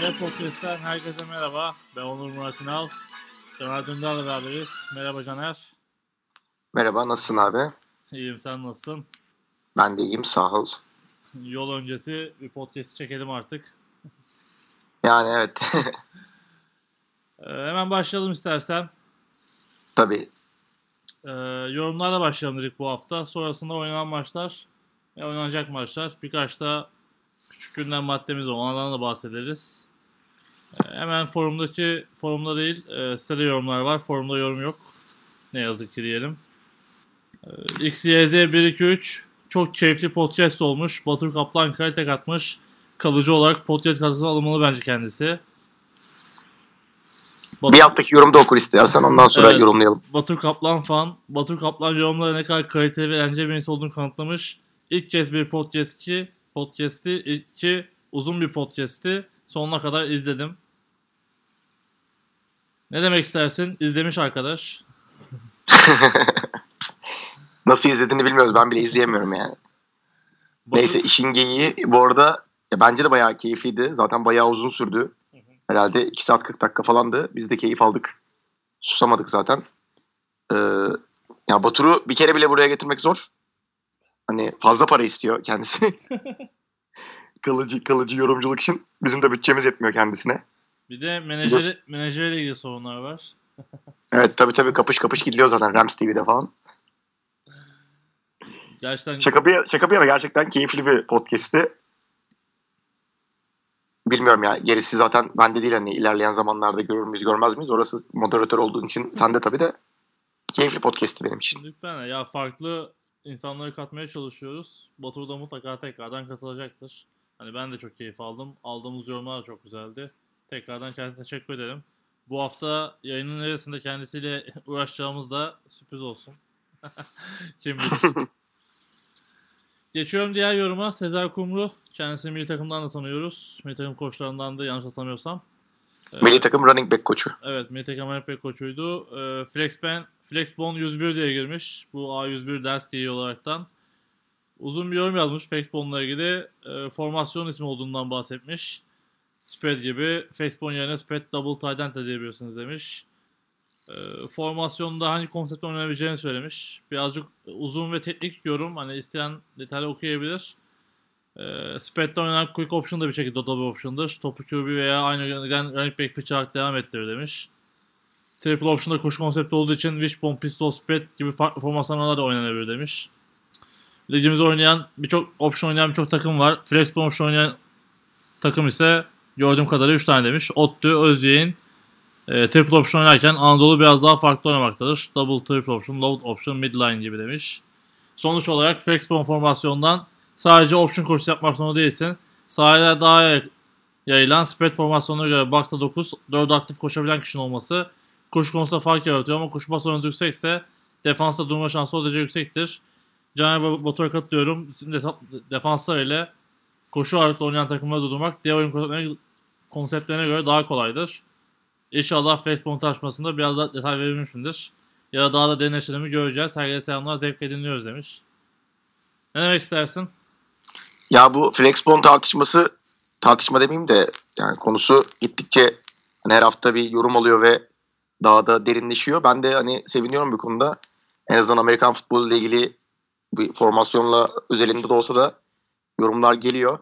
Kale Podcast'ten herkese merhaba. Ben Onur Murat İnal. Caner Dündar'la beraberiz. Merhaba Caner. Merhaba, nasılsın abi? İyiyim, sen nasılsın? Ben de iyiyim, sağ ol. Yol öncesi bir podcast çekelim artık. Yani evet, Ee, hemen başlayalım istersen. tabii. Ee, yorumlarla başlayalım dedik bu hafta. Sonrasında oynanan maçlar ve oynanacak maçlar. Birkaç da küçük gündem maddemiz var. Onlardan da bahsederiz. Hemen forumdaki, forumda değil, e, sitede yorumlar var. Forumda yorum yok. Ne yazık ki diyelim. Ee, XYZ123 çok keyifli podcast olmuş. Batur Kaplan kalite katmış. Kalıcı olarak podcast katkısı alınmalı bence kendisi. Batur- Bir alttaki yorumda okur istersen ondan sonra Evet. yorumlayalım. Batur Kaplan fan. Batur Kaplan yorumlara ne kadar kaliteli ve eğlenceli bir insan olduğunu kanıtlamış. İlk kez bir podcast ki podcast'i, iki uzun bir podcast'i sonuna kadar izledim. Ne demek istersin? İzlemiş arkadaş. Nasıl izlediğini bilmiyoruz, ben bile izleyemiyorum yani. Batur- Neyse işin geyiği bu arada ya bence de bayağı keyifliydi. Zaten bayağı uzun sürdü. Herhalde 2 saat 40 dakika falandı. Biz de keyif aldık. Susamadık zaten. Ee, ya Batur'u bir kere bile buraya getirmek zor. Hani fazla para istiyor kendisi. kalıcı kalıcı yorumculuk için. Bizim de bütçemiz yetmiyor kendisine. Bir de menajeri, menajeriyle ilgili sorunlar var. Evet tabii tabii kapış kapış gidiliyor zaten Rams TV'de falan. Gerçekten Şaka bir, şaka bir yana gerçekten keyifli bir podcast'ti. Bilmiyorum ya gerisi zaten bende değil hani ilerleyen zamanlarda görür müyüz görmez miyiz? Orası moderatör olduğun için sende tabii de keyifli podcast'ti benim için. De ya farklı insanları katmaya çalışıyoruz. Batur da mutlaka tekrardan katılacaktır. Hani ben de çok keyif aldım. Aldığımız yorumlar da çok güzeldi. Tekrardan kendisine teşekkür ederim. Bu hafta yayının neresinde kendisiyle uğraşacağımız da sürpriz olsun. Kim bilir. Geçiyorum diğer yoruma. Sezer Kumru. Kendisini milli takımdan da tanıyoruz. Milli takım koçlarından da yanlış hatırlamıyorsam. Ee, Milli takım running back koçu. Evet, Metek Amerika koçuydu. Ee, Flexben, Flexbon 101 diye girmiş. Bu A101 ders geyiği olaraktan. Uzun bir yorum yazmış Flexbon'la ilgili. Ee, formasyon ismi olduğundan bahsetmiş. Spread gibi. Flexbon yerine spread double tight end de diyebilirsiniz demiş. Ee, formasyonda hangi konseptle oynanabileceğini söylemiş. Birazcık uzun ve teknik yorum. Hani isteyen detaylı okuyabilir. E, Spread'de oynanan quick option da bir şekilde double option'dır. Topu QB veya aynı running back pitch devam ettirir demiş. Triple option'da koşu konsepti olduğu için wishbone, pistol, spread gibi farklı formasyonlarla da oynanabilir demiş. Ligimizde oynayan birçok option oynayan birçok takım var. Flexbone option oynayan takım ise gördüğüm kadarıyla 3 tane demiş. Ottu, Özyeğin, e, triple option oynarken Anadolu biraz daha farklı oynamaktadır. Double, triple option, load option, midline gibi demiş. Sonuç olarak Flexbone formasyondan sadece option koşusu yapmak zorunda değilsin. Sahaya daha yayılan spread formasyonuna göre box'ta 9, 4 aktif koşabilen kişinin olması koşu konusunda fark yaratıyor ama koşu pas oranı yüksekse defansta durma şansı o derece yüksektir. Caner Batur'a katılıyorum. De defanslar ile koşu ağırlıklı oynayan takımları durdurmak diğer oyun konseptlerine, göre daha kolaydır. İnşallah Flexbone tartışmasında biraz daha detay verilmişimdir. Ya da daha da derinleştirimi göreceğiz. Herkese selamlar, zevkle dinliyoruz demiş. Ne demek istersin? Ya bu Flexbone tartışması tartışma demeyeyim de yani konusu gittikçe hani her hafta bir yorum oluyor ve daha da derinleşiyor. Ben de hani seviniyorum bu konuda. En azından Amerikan futbolu ile ilgili bir formasyonla özelinde de olsa da yorumlar geliyor.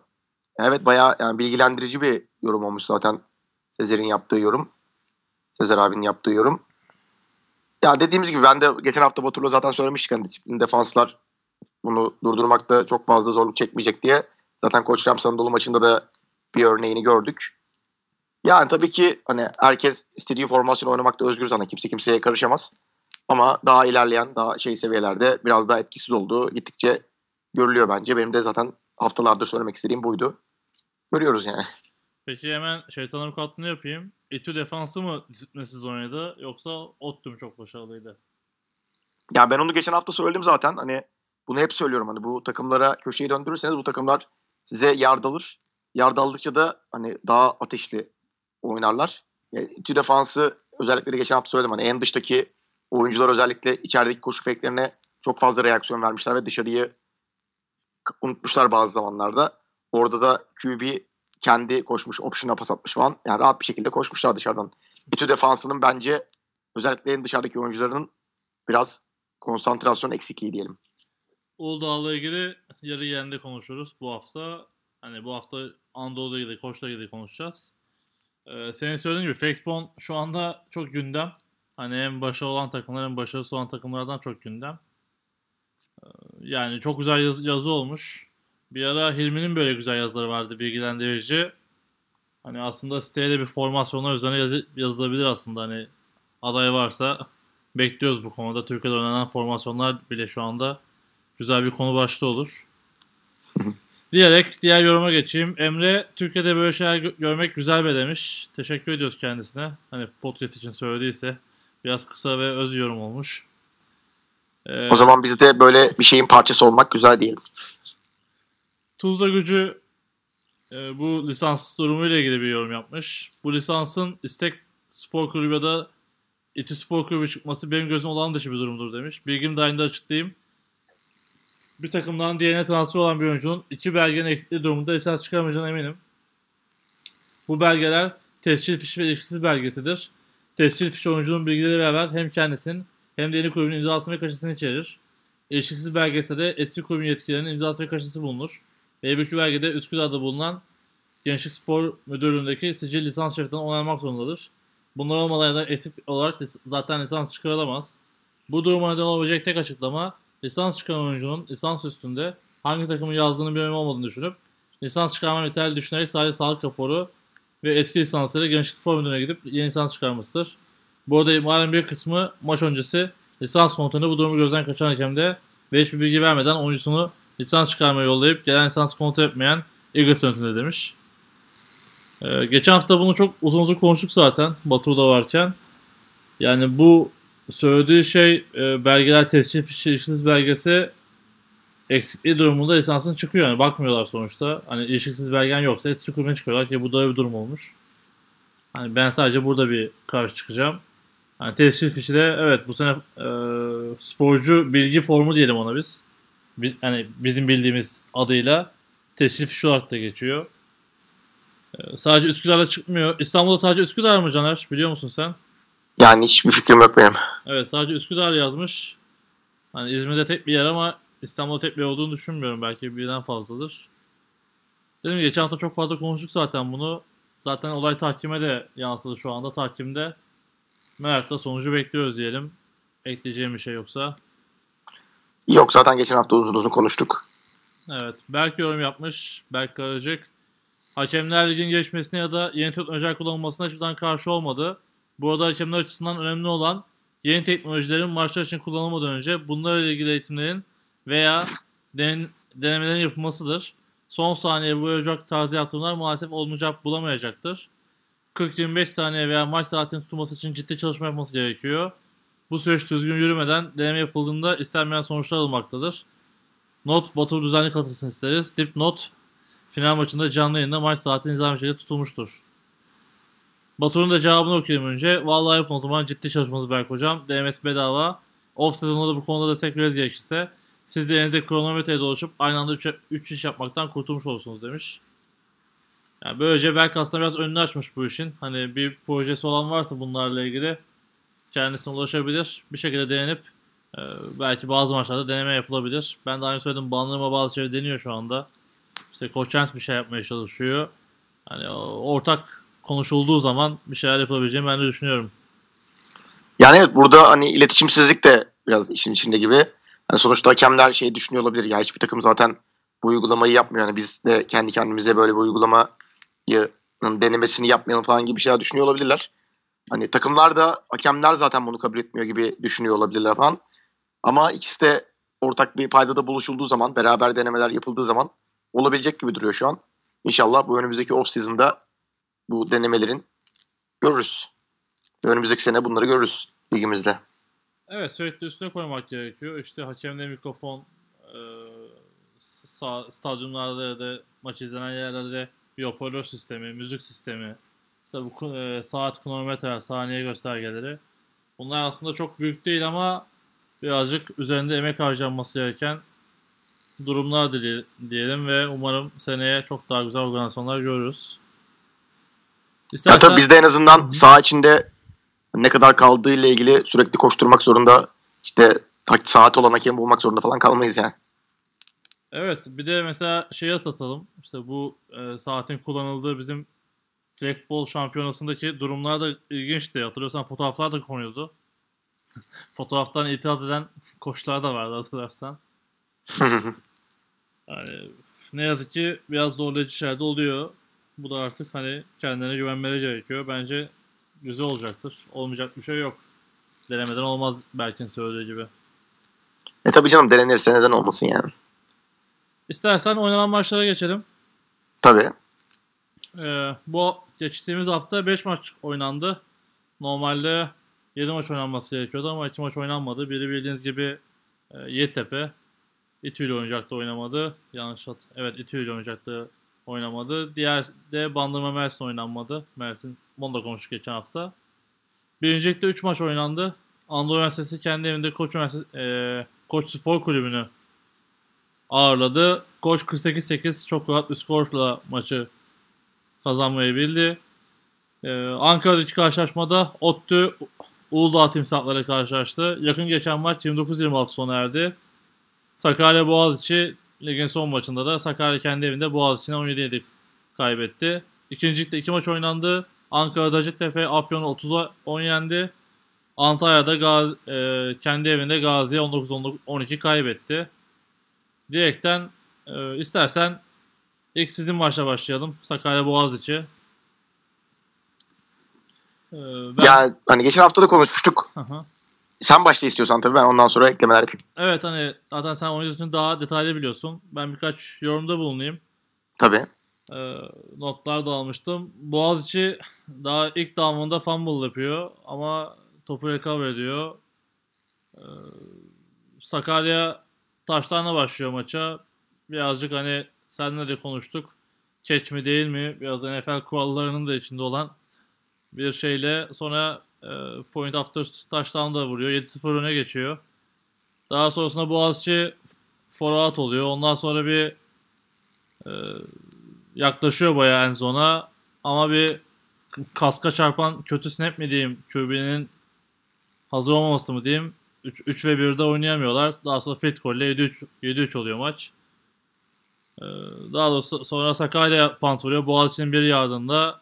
Evet bayağı yani bilgilendirici bir yorum olmuş zaten Sezer'in yaptığı yorum. Sezer abinin yaptığı yorum. Ya dediğimiz gibi ben de geçen hafta Batur'la zaten söylemiştik hani disiplin defanslar bunu durdurmakta çok fazla zorluk çekmeyecek diye. Zaten Koç Rams Anadolu maçında da bir örneğini gördük. Yani tabii ki hani herkes istediği formasyon oynamakta özgür zaten. Kimse kimseye karışamaz. Ama daha ilerleyen, daha şey seviyelerde biraz daha etkisiz olduğu gittikçe görülüyor bence. Benim de zaten haftalardır söylemek istediğim buydu. Görüyoruz yani. Peki hemen şeytanın katlını yapayım. Etü defansı mı disiplinsiz oynadı yoksa Ottu mu çok başarılıydı? Ya ben onu geçen hafta söyledim zaten. Hani bunu hep söylüyorum. Hani bu takımlara köşeyi döndürürseniz bu takımlar size yard alır. Yard aldıkça da hani daha ateşli oynarlar. Yani, İTÜ defansı özellikle de geçen hafta söyledim. Hani en dıştaki oyuncular özellikle içerideki koşu feklerine çok fazla reaksiyon vermişler ve dışarıyı unutmuşlar bazı zamanlarda. Orada da QB kendi koşmuş, option'a pas atmış falan. Yani rahat bir şekilde koşmuşlar dışarıdan. İTÜ defansının bence özellikle dışarıdaki oyuncularının biraz konsantrasyon eksikliği diyelim. Uludağ'la ilgili yarı yerinde konuşuruz bu hafta. Hani bu hafta Anadolu'da ilgili, Koç'la ilgili konuşacağız. Ee, senin söylediğin gibi Flexbone şu anda çok gündem. Hani hem başarılı olan takımlar hem başarısız olan takımlardan çok gündem. Ee, yani çok güzel yaz- yazı olmuş. Bir ara Hilmi'nin böyle güzel yazıları vardı bilgilendirici. Hani aslında siteye de bir formasyonlar üzerine yazı- yazılabilir aslında. Hani aday varsa bekliyoruz bu konuda. Türkiye'de oynanan formasyonlar bile şu anda güzel bir konu başlığı olur. Diyerek diğer yoruma geçeyim. Emre Türkiye'de böyle şeyler gö- görmek güzel be demiş. Teşekkür ediyoruz kendisine. Hani podcast için söylediyse biraz kısa ve öz yorum olmuş. Ee, O zaman biz de böyle bir şeyin parçası olmak güzel diyelim. Tuzla gücü e, bu lisans durumuyla ilgili bir yorum yapmış. Bu lisansın istek spor kulübü ya da İTÜ Spor Kulübü çıkması benim gözüm olan dışı bir durumdur demiş. Bilgim dahilinde açıklayayım. Bir takımdan diğerine transfer olan bir oyuncunun iki belgenin eksikliği durumunda lisans çıkaramayacağına eminim. Bu belgeler tescil fişi ve ilişkisiz belgesidir. Tescil fişi oyuncunun bilgileri beraber hem kendisinin hem de yeni kulübün imzasını ve kaşesini içerir. İlişkisiz belgesi de eski kulübün yetkilerinin imzası ve kaşesi bulunur. Ve bir belgede Üsküdar'da bulunan Gençlik Spor Müdürlüğü'ndeki sicil lisans şeridinden onaylanmak zorundadır. Bunlar olmadan da eksik olarak zaten lisans çıkarılamaz. Bu duruma neden olabilecek tek açıklama lisans çıkaran oyuncunun lisans üstünde hangi takımın yazdığını bir önemi olmadığını düşünüp lisans çıkarma yeterli düşünerek sadece sağlık raporu ve eski lisansları Gençlik Spor Müdürlüğü'ne gidip yeni lisans çıkarmasıdır. Bu arada imarın bir kısmı maç öncesi lisans komutanı bu durumu gözden kaçıran hakemde ve hiçbir bilgi vermeden oyuncusunu lisans çıkarmaya yollayıp gelen lisans kontrol etmeyen Eagles yönetiminde demiş. Ee, geçen hafta bunu çok uzun uzun konuştuk zaten Batu'da varken. Yani bu söylediği şey e, belgeler tescil fişi ilişkisiz belgesi eksikliği durumunda lisansın çıkıyor. Yani bakmıyorlar sonuçta. Hani ilişkisiz belgen yoksa eski kulübüne çıkıyorlar ki bu da bir durum olmuş. Hani ben sadece burada bir karşı çıkacağım. Hani tescil fişi de evet bu sene e, sporcu bilgi formu diyelim ona biz. biz. Hani bizim bildiğimiz adıyla tescil fişi olarak da geçiyor. E, sadece Üsküdar'da çıkmıyor. İstanbul'da sadece Üsküdar mı Caner? Biliyor musun sen? Yani hiçbir fikrim yok benim. Evet sadece Üsküdar yazmış. Hani İzmir'de tek bir yer ama İstanbul'da tek bir olduğunu düşünmüyorum. Belki birden fazladır. Dedim geçen hafta çok fazla konuştuk zaten bunu. Zaten olay tahkime de yansıdı şu anda. Tahkimde merakla sonucu bekliyoruz diyelim. Ekleyeceğim bir şey yoksa. Yok zaten geçen hafta uzun uzun konuştuk. Evet. Berk yorum yapmış. Berk Karacık. Hakemler ligin geçmesine ya da yeni teknolojiler kullanılmasına hiçbir zaman karşı olmadı. Bu arada hakemler açısından önemli olan yeni teknolojilerin maçlar için kullanılmadan önce bunlarla ilgili eğitimlerin veya den- denemelerin yapılmasıdır. Son saniye boyayacak taze yatırımlar maalesef olmayacak bulamayacaktır. 40-25 saniye veya maç saatinin tutulması için ciddi çalışma yapması gerekiyor. Bu süreç düzgün yürümeden deneme yapıldığında istenmeyen sonuçlar alınmaktadır. Not Batur düzenli katılsın isteriz. Dipnot final maçında canlı yayında maç saati nizami şekilde tutulmuştur. Batur'un da cevabını okuyayım önce. Vallahi yapın o zaman ciddi çalışmanız Berk Hocam. DMS bedava. Off sezonda da bu konuda destek veririz gerekirse. Siz de elinize kronometreye dolaşıp aynı anda 3 iş yapmaktan kurtulmuş olursunuz demiş. Yani böylece Berk aslında biraz önünü açmış bu işin. Hani bir projesi olan varsa bunlarla ilgili kendisine ulaşabilir. Bir şekilde denenip e, belki bazı maçlarda deneme yapılabilir. Ben de aynı söyledim. Bandırma bazı şeyler deniyor şu anda. İşte Chance bir şey yapmaya çalışıyor. Hani ortak konuşulduğu zaman bir şeyler yapabileceğimi ben de düşünüyorum. Yani evet burada hani iletişimsizlik de biraz işin içinde gibi. Hani sonuçta hakemler şey düşünüyor olabilir. Ya hiçbir takım zaten bu uygulamayı yapmıyor. Yani biz de kendi kendimize böyle bir uygulamayı denemesini yapmayalım falan gibi şeyler düşünüyor olabilirler. Hani takımlar da hakemler zaten bunu kabul etmiyor gibi düşünüyor olabilirler falan. Ama ikisi de ortak bir paydada buluşulduğu zaman, beraber denemeler yapıldığı zaman olabilecek gibi duruyor şu an. İnşallah bu önümüzdeki off season'da bu denemelerin görürüz. Önümüzdeki sene bunları görürüz ligimizde. Evet sürekli üstüne koymak gerekiyor. İşte hakemle mikrofon e, sa- stadyumlarda ya da maç izlenen yerlerde bir hoparlör sistemi, müzik sistemi, işte bu e, saat kronometre, saniye göstergeleri. Bunlar aslında çok büyük değil ama birazcık üzerinde emek harcanması gereken durumlar diyelim ve umarım seneye çok daha güzel organizasyonlar görürüz. Ya İstersen tabii biz de en azından hı. saha içinde ne kadar kaldığı ile ilgili sürekli koşturmak zorunda işte saat olan hakem bulmak zorunda falan kalmayız yani. evet bir de mesela şeyi atlatalım. İşte bu e, saatin kullanıldığı bizim Flexball şampiyonasındaki durumlar da ilginçti. Hatırlıyorsan fotoğraflar da konuyordu. Fotoğraftan itiraz eden koçlar da vardı hatırlarsan. Yani ne yazık ki biraz zorlayıcı şeyler de oluyor. Bu da artık hani kendine güvenmeleri gerekiyor. Bence güzel olacaktır. Olmayacak bir şey yok. Denemeden olmaz Berk'in söylediği gibi. e tabii canım denenirse neden olmasın yani. İstersen oynanan maçlara geçelim. Tabii. Ee, bu geçtiğimiz hafta 5 maç oynandı. Normalde 7 maç oynanması gerekiyordu ama 2 maç oynanmadı. Biri bildiğiniz gibi e, Yeditepe. İTÜ ile oynayacaktı oynamadı. Yanlış hat. Evet İTÜ ile oynayacaktı oynamadı. Diğer de Bandırma Mersin oynanmadı. Mersin bunu da konuştuk geçen hafta. Birincilikte 3 maç oynandı. Anadolu Üniversitesi kendi evinde Koç, Üniversitesi, e, Koç Spor Kulübü'nü ağırladı. Koç 48-8 çok rahat bir skorla maçı kazanmayı bildi. Ee, Ankara'daki karşılaşmada ODTÜ Uludağ timsahları karşılaştı. Yakın geçen maç 29-26 sona erdi. Sakarya Boğaziçi ligin son maçında da Sakarya kendi evinde Boğaziçi'ne 17-7 kaybetti. İkincilikte iki maç oynandı. Ankara'da Hacettepe Afyon'u 30'a 10 yendi. Antalya'da Gaz, e, kendi evinde Gazi'ye 19-12 kaybetti. Direkten e, istersen ilk sizin maçla başlayalım. Sakarya Boğaziçi. E, ben, Ya hani geçen hafta da konuşmuştuk. Hı hı. Sen başla istiyorsan tabii ben ondan sonra eklemeler yapayım. Evet hani zaten sen oyun için daha detaylı biliyorsun. Ben birkaç yorumda bulunayım. Tabii. E, notlar da almıştım. Boğaziçi daha ilk damında fumble yapıyor ama topu recover ediyor. E, Sakarya taşlarla başlıyor maça. Birazcık hani seninle de konuştuk. Catch mi değil mi? Biraz NFL kurallarının da içinde olan bir şeyle sonra e, point after touchdown da vuruyor. 7-0 öne geçiyor. Daha sonrasında Boğaziçi forward oluyor. Ondan sonra bir e, yaklaşıyor bayağı en zona. Ama bir kaska çarpan kötü snap mi diyeyim, QB'nin hazır olmaması mı diyeyim. 3, 3 ve 1'de oynayamıyorlar. Daha sonra goal ile 7-3, 7-3 oluyor maç. Ee, daha doğrusu sonra Sakarya punt vuruyor. Boğaziçi'nin bir yardında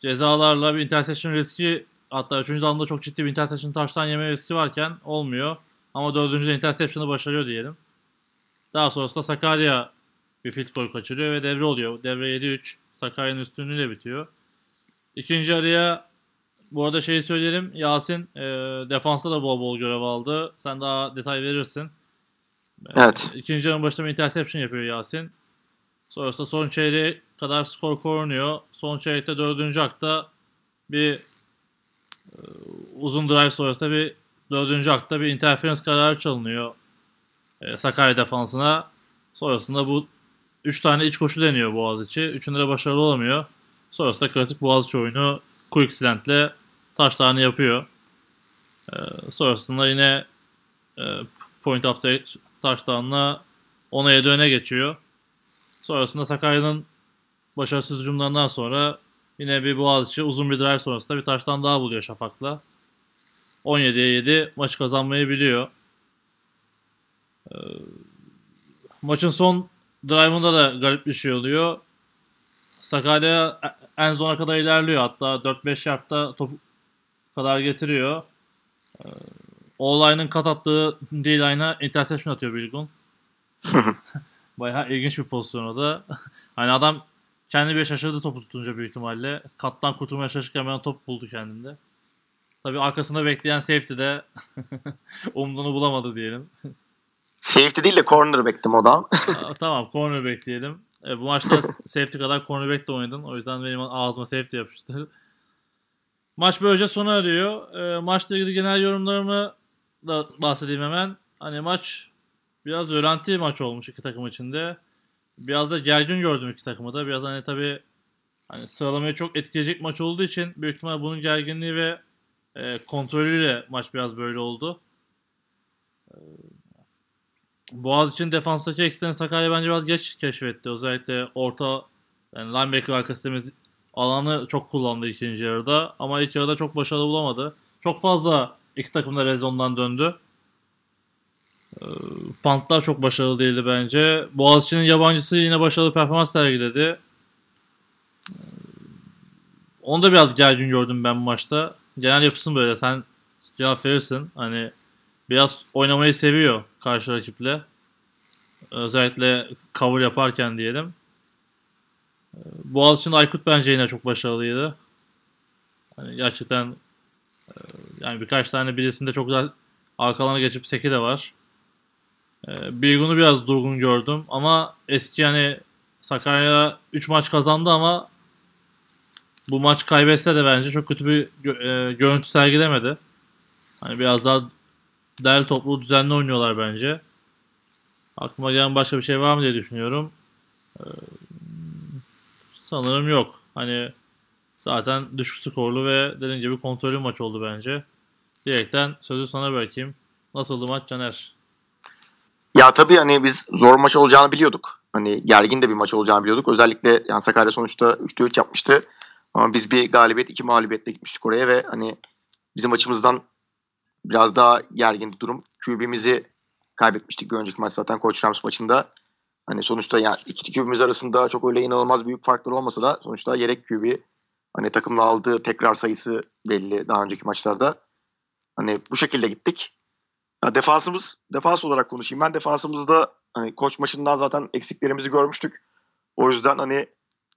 cezalarla bir interception riski hatta 3. dalında çok ciddi bir interception taştan yeme riski varken olmuyor. Ama 4. de interception'ı başarıyor diyelim. Daha sonrasında Sakarya bir field goal kaçırıyor ve devre oluyor. Devre 7-3 Sakarya'nın üstünlüğüyle bitiyor. İkinci araya bu arada şeyi söyleyelim. Yasin e, defansta da bol bol görev aldı. Sen daha detay verirsin. E, Evet. İkinci yarının başında bir interception yapıyor Yasin. Sonrasında son çeyreğe kadar skor korunuyor. Son çeyrekte dördüncü akta bir e, uzun drive sonrasında bir dördüncü akta bir interference kararı çalınıyor e, Sakarya defansına. Sonrasında bu üç tane iç koşu deniyor Boğaziçi. Üçünde de başarılı olamıyor. Sonrasında klasik Boğaziçi oyunu quick slant'le taşlarını yapıyor. E, sonrasında yine e, point after touchdown'la 10'a 7 öne geçiyor. Sonrasında Sakarya'nın başarısız hücumlarından sonra yine bir Boğaziçi uzun bir drive sonrasında bir taştan daha buluyor Şafak'la. 17'ye 7 maçı kazanmayı biliyor. Ee, maçın son drive'ında da garip bir şey oluyor. Sakarya en zona kadar ilerliyor. Hatta 4-5 yardta topu kadar getiriyor. Ee, O-line'ın kat attığı D-line'a interception atıyor Bilgun. Bayağı ilginç bir pozisyon o da. hani adam kendi bir şaşırdı topu tutunca büyük ihtimalle. Kattan kurtulmaya çalışırken hemen top buldu kendinde. Tabii arkasında bekleyen safety de umduğunu bulamadı diyelim. Safety değil de cornerback'tim o da. Tamam cornerback diyelim. E, bu maçta safety kadar cornerback de oynadın. O yüzden benim ağzıma safety yapıştı. Maç böylece sona eriyor. E, maçla ilgili genel yorumlarımı da bahsedeyim hemen. Hani maç biraz öğrenti maç olmuş iki takım içinde. Biraz da gergin gördüm iki takımı da. Biraz hani tabii hani sıralamayı çok etkileyecek maç olduğu için büyük ihtimal bunun gerginliği ve e, kontrolüyle maç biraz böyle oldu. Boğaz için defanstaki eksilerini Sakarya bence biraz geç keşfetti. Özellikle orta yani linebacker arkası alanı çok kullandı ikinci yarıda. Ama ilk yarıda çok başarılı bulamadı. Çok fazla iki takım da rezondan döndü. Ee, Pantlar çok başarılı değildi bence. Boğaziçi'nin yabancısı yine başarılı performans sergiledi. Ee, Onu da biraz gergin gördüm ben bu maçta. Genel yapısın böyle. Sen cevap verirsin. Hani biraz oynamayı seviyor karşı rakiple. Özellikle cover yaparken diyelim. Ee, Boğaziçi'nin Aykut bence yine çok başarılıydı. Hani gerçekten e, yani birkaç tane birisinde çok güzel arkalarına geçip seki de var. Ee, Birgun'u biraz durgun gördüm ama eski yani Sakarya 3 maç kazandı ama bu maç kaybetse de bence çok kötü bir gö- e, görüntü sergilemedi. Hani biraz daha derli toplu düzenli oynuyorlar bence. Aklıma gelen başka bir şey var mı diye düşünüyorum. Ee, sanırım yok. Hani zaten düşük skorlu ve dediğim gibi kontrollü maç oldu bence. Direkten sözü sana bırakayım. Nasıldı maç Caner? Ya tabii hani biz zor maç olacağını biliyorduk. Hani gergin de bir maç olacağını biliyorduk. Özellikle yani Sakarya sonuçta 3'te 3 yapmıştı. Ama biz bir galibiyet, iki mağlubiyetle gitmiştik oraya ve hani bizim açımızdan biraz daha gergin durum. QB'mizi kaybetmiştik bir önceki maç zaten Koç Rams maçında. Hani sonuçta yani iki QB'miz arasında çok öyle inanılmaz büyük farklar olmasa da sonuçta yedek QB hani takımla aldığı tekrar sayısı belli daha önceki maçlarda. Hani bu şekilde gittik. Ya defansımız, defans olarak konuşayım. Ben defansımızda hani koç maçından zaten eksiklerimizi görmüştük. O yüzden hani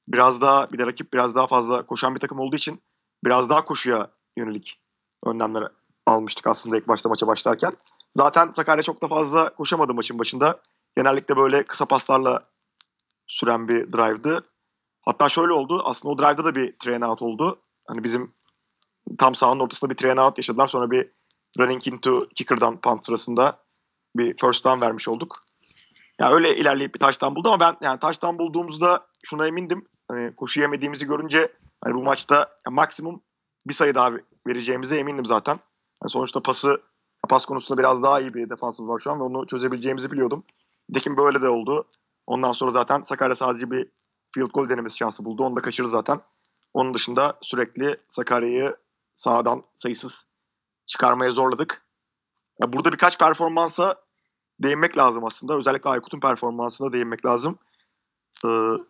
biraz daha bir de rakip biraz daha fazla koşan bir takım olduğu için biraz daha koşuya yönelik önlemler almıştık aslında ilk başta maça başlarken. Zaten Sakarya çok da fazla koşamadı maçın başında. Genellikle böyle kısa paslarla süren bir drive'dı. Hatta şöyle oldu. Aslında o drive'da da bir train out oldu. Hani bizim tam sahanın ortasında bir train out yaşadılar. Sonra bir running into kicker'dan punt sırasında bir first down vermiş olduk. Yani öyle ilerleyip bir taştan buldu ama ben yani taştan bulduğumuzda şuna emindim. Hani koşu yemediğimizi görünce hani bu maçta maksimum bir sayı daha vereceğimize emindim zaten. Yani sonuçta pası pas konusunda biraz daha iyi bir defansımız var şu an ve onu çözebileceğimizi biliyordum. Nitekim böyle de oldu. Ondan sonra zaten Sakarya sadece bir field goal denemesi şansı buldu. Onu da kaçırdı zaten. Onun dışında sürekli Sakarya'yı sağdan sayısız çıkarmaya zorladık. Ya burada birkaç performansa değinmek lazım aslında. Özellikle Aykut'un performansına değinmek lazım. Ee,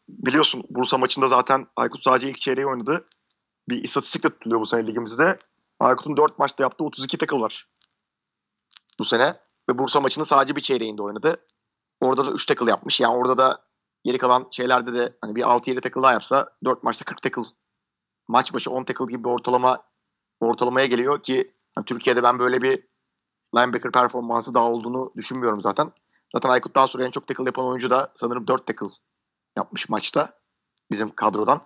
biliyorsun Bursa maçında zaten Aykut sadece ilk çeyreği oynadı. Bir istatistik de tutuluyor bu sene ligimizde. Aykut'un 4 maçta yaptığı 32 tackle var bu sene. Ve Bursa maçını sadece bir çeyreğinde oynadı. Orada da 3 tackle yapmış. Yani orada da geri kalan şeylerde de hani bir 6-7 tackle daha yapsa 4 maçta 40 tackle maç başı 10 tackle gibi bir ortalama ortalamaya geliyor ki yani Türkiye'de ben böyle bir linebacker performansı daha olduğunu düşünmüyorum zaten. Zaten Aykut daha sonra en çok tackle yapan oyuncu da sanırım 4 tackle yapmış maçta bizim kadrodan.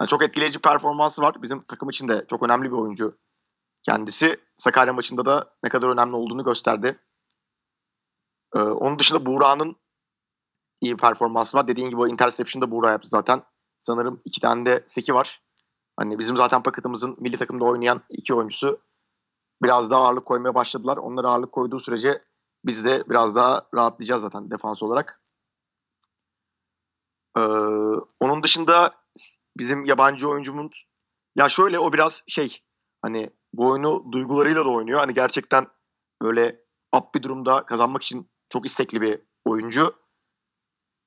Yani çok etkileyici performansı var. Bizim takım için de çok önemli bir oyuncu kendisi. Sakarya maçında da ne kadar önemli olduğunu gösterdi. Ee, onun dışında Buğra'nın iyi performansı var. Dediğin gibi o interception'da Buğra yaptı zaten. Sanırım iki tane de seki var. Hani bizim zaten paketımızın milli takımda oynayan iki oyuncusu biraz daha ağırlık koymaya başladılar. Onlar ağırlık koyduğu sürece biz de biraz daha rahatlayacağız zaten defans olarak. Ee, onun dışında bizim yabancı oyuncumuz ya şöyle o biraz şey hani bu oyunu duygularıyla da oynuyor. Hani gerçekten böyle up bir durumda kazanmak için çok istekli bir oyuncu.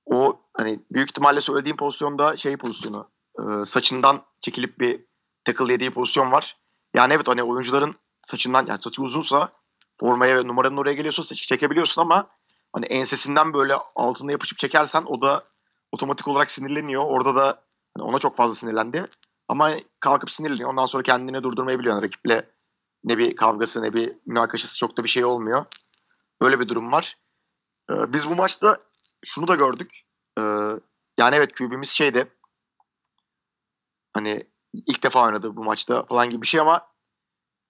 O hani büyük ihtimalle söylediğim pozisyonda şey pozisyonu e, saçından çekilip bir tackle yediği pozisyon var. Yani evet hani oyuncuların saçından yani saçı uzunsa formaya ve numaranın oraya geliyorsa saçı çekebiliyorsun ama hani ensesinden böyle altına yapışıp çekersen o da otomatik olarak sinirleniyor. Orada da hani ona çok fazla sinirlendi. Ama kalkıp sinirleniyor. Ondan sonra kendini durdurmayı Yani rakiple ne bir kavgası ne bir münakaşası çok da bir şey olmuyor. Böyle bir durum var. Ee, biz bu maçta şunu da gördük. Ee, yani evet QB'miz şeydi. Hani ilk defa oynadı bu maçta falan gibi bir şey ama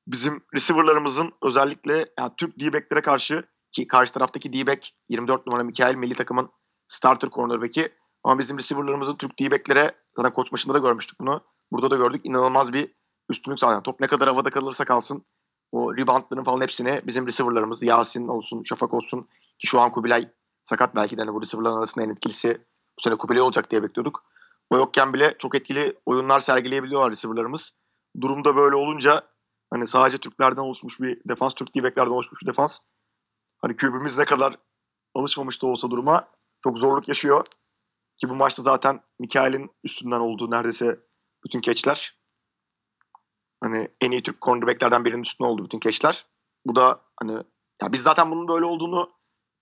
bizim receiver'larımızın özellikle yani Türk D-back'lere karşı ki karşı taraftaki D-back 24 numara Mikael milli takımın starter cornerback'i ama bizim receiver'larımızın Türk D-back'lere zaten koç maçında da görmüştük bunu. Burada da gördük. inanılmaz bir üstünlük sağlayan. Top ne kadar havada kalırsa kalsın o reboundların falan hepsini bizim receiver'larımız Yasin olsun, Şafak olsun Ki şu an Kubilay sakat belki de hani bu receiver'ların arasında en etkilisi bu sene Kubilay olacak diye bekliyorduk. O yokken bile çok etkili oyunlar sergileyebiliyorlar receiver'larımız. Durumda böyle olunca hani sadece Türklerden oluşmuş bir defans, Türk diyebeklerden oluşmuş bir defans. Hani kübümüz ne kadar alışmamış da olsa duruma çok zorluk yaşıyor. Ki bu maçta zaten Mikael'in üstünden olduğu neredeyse bütün keçler. Hani en iyi Türk cornerbacklerden birinin üstünde oldu bütün keçler. Bu da hani ya biz zaten bunun böyle olduğunu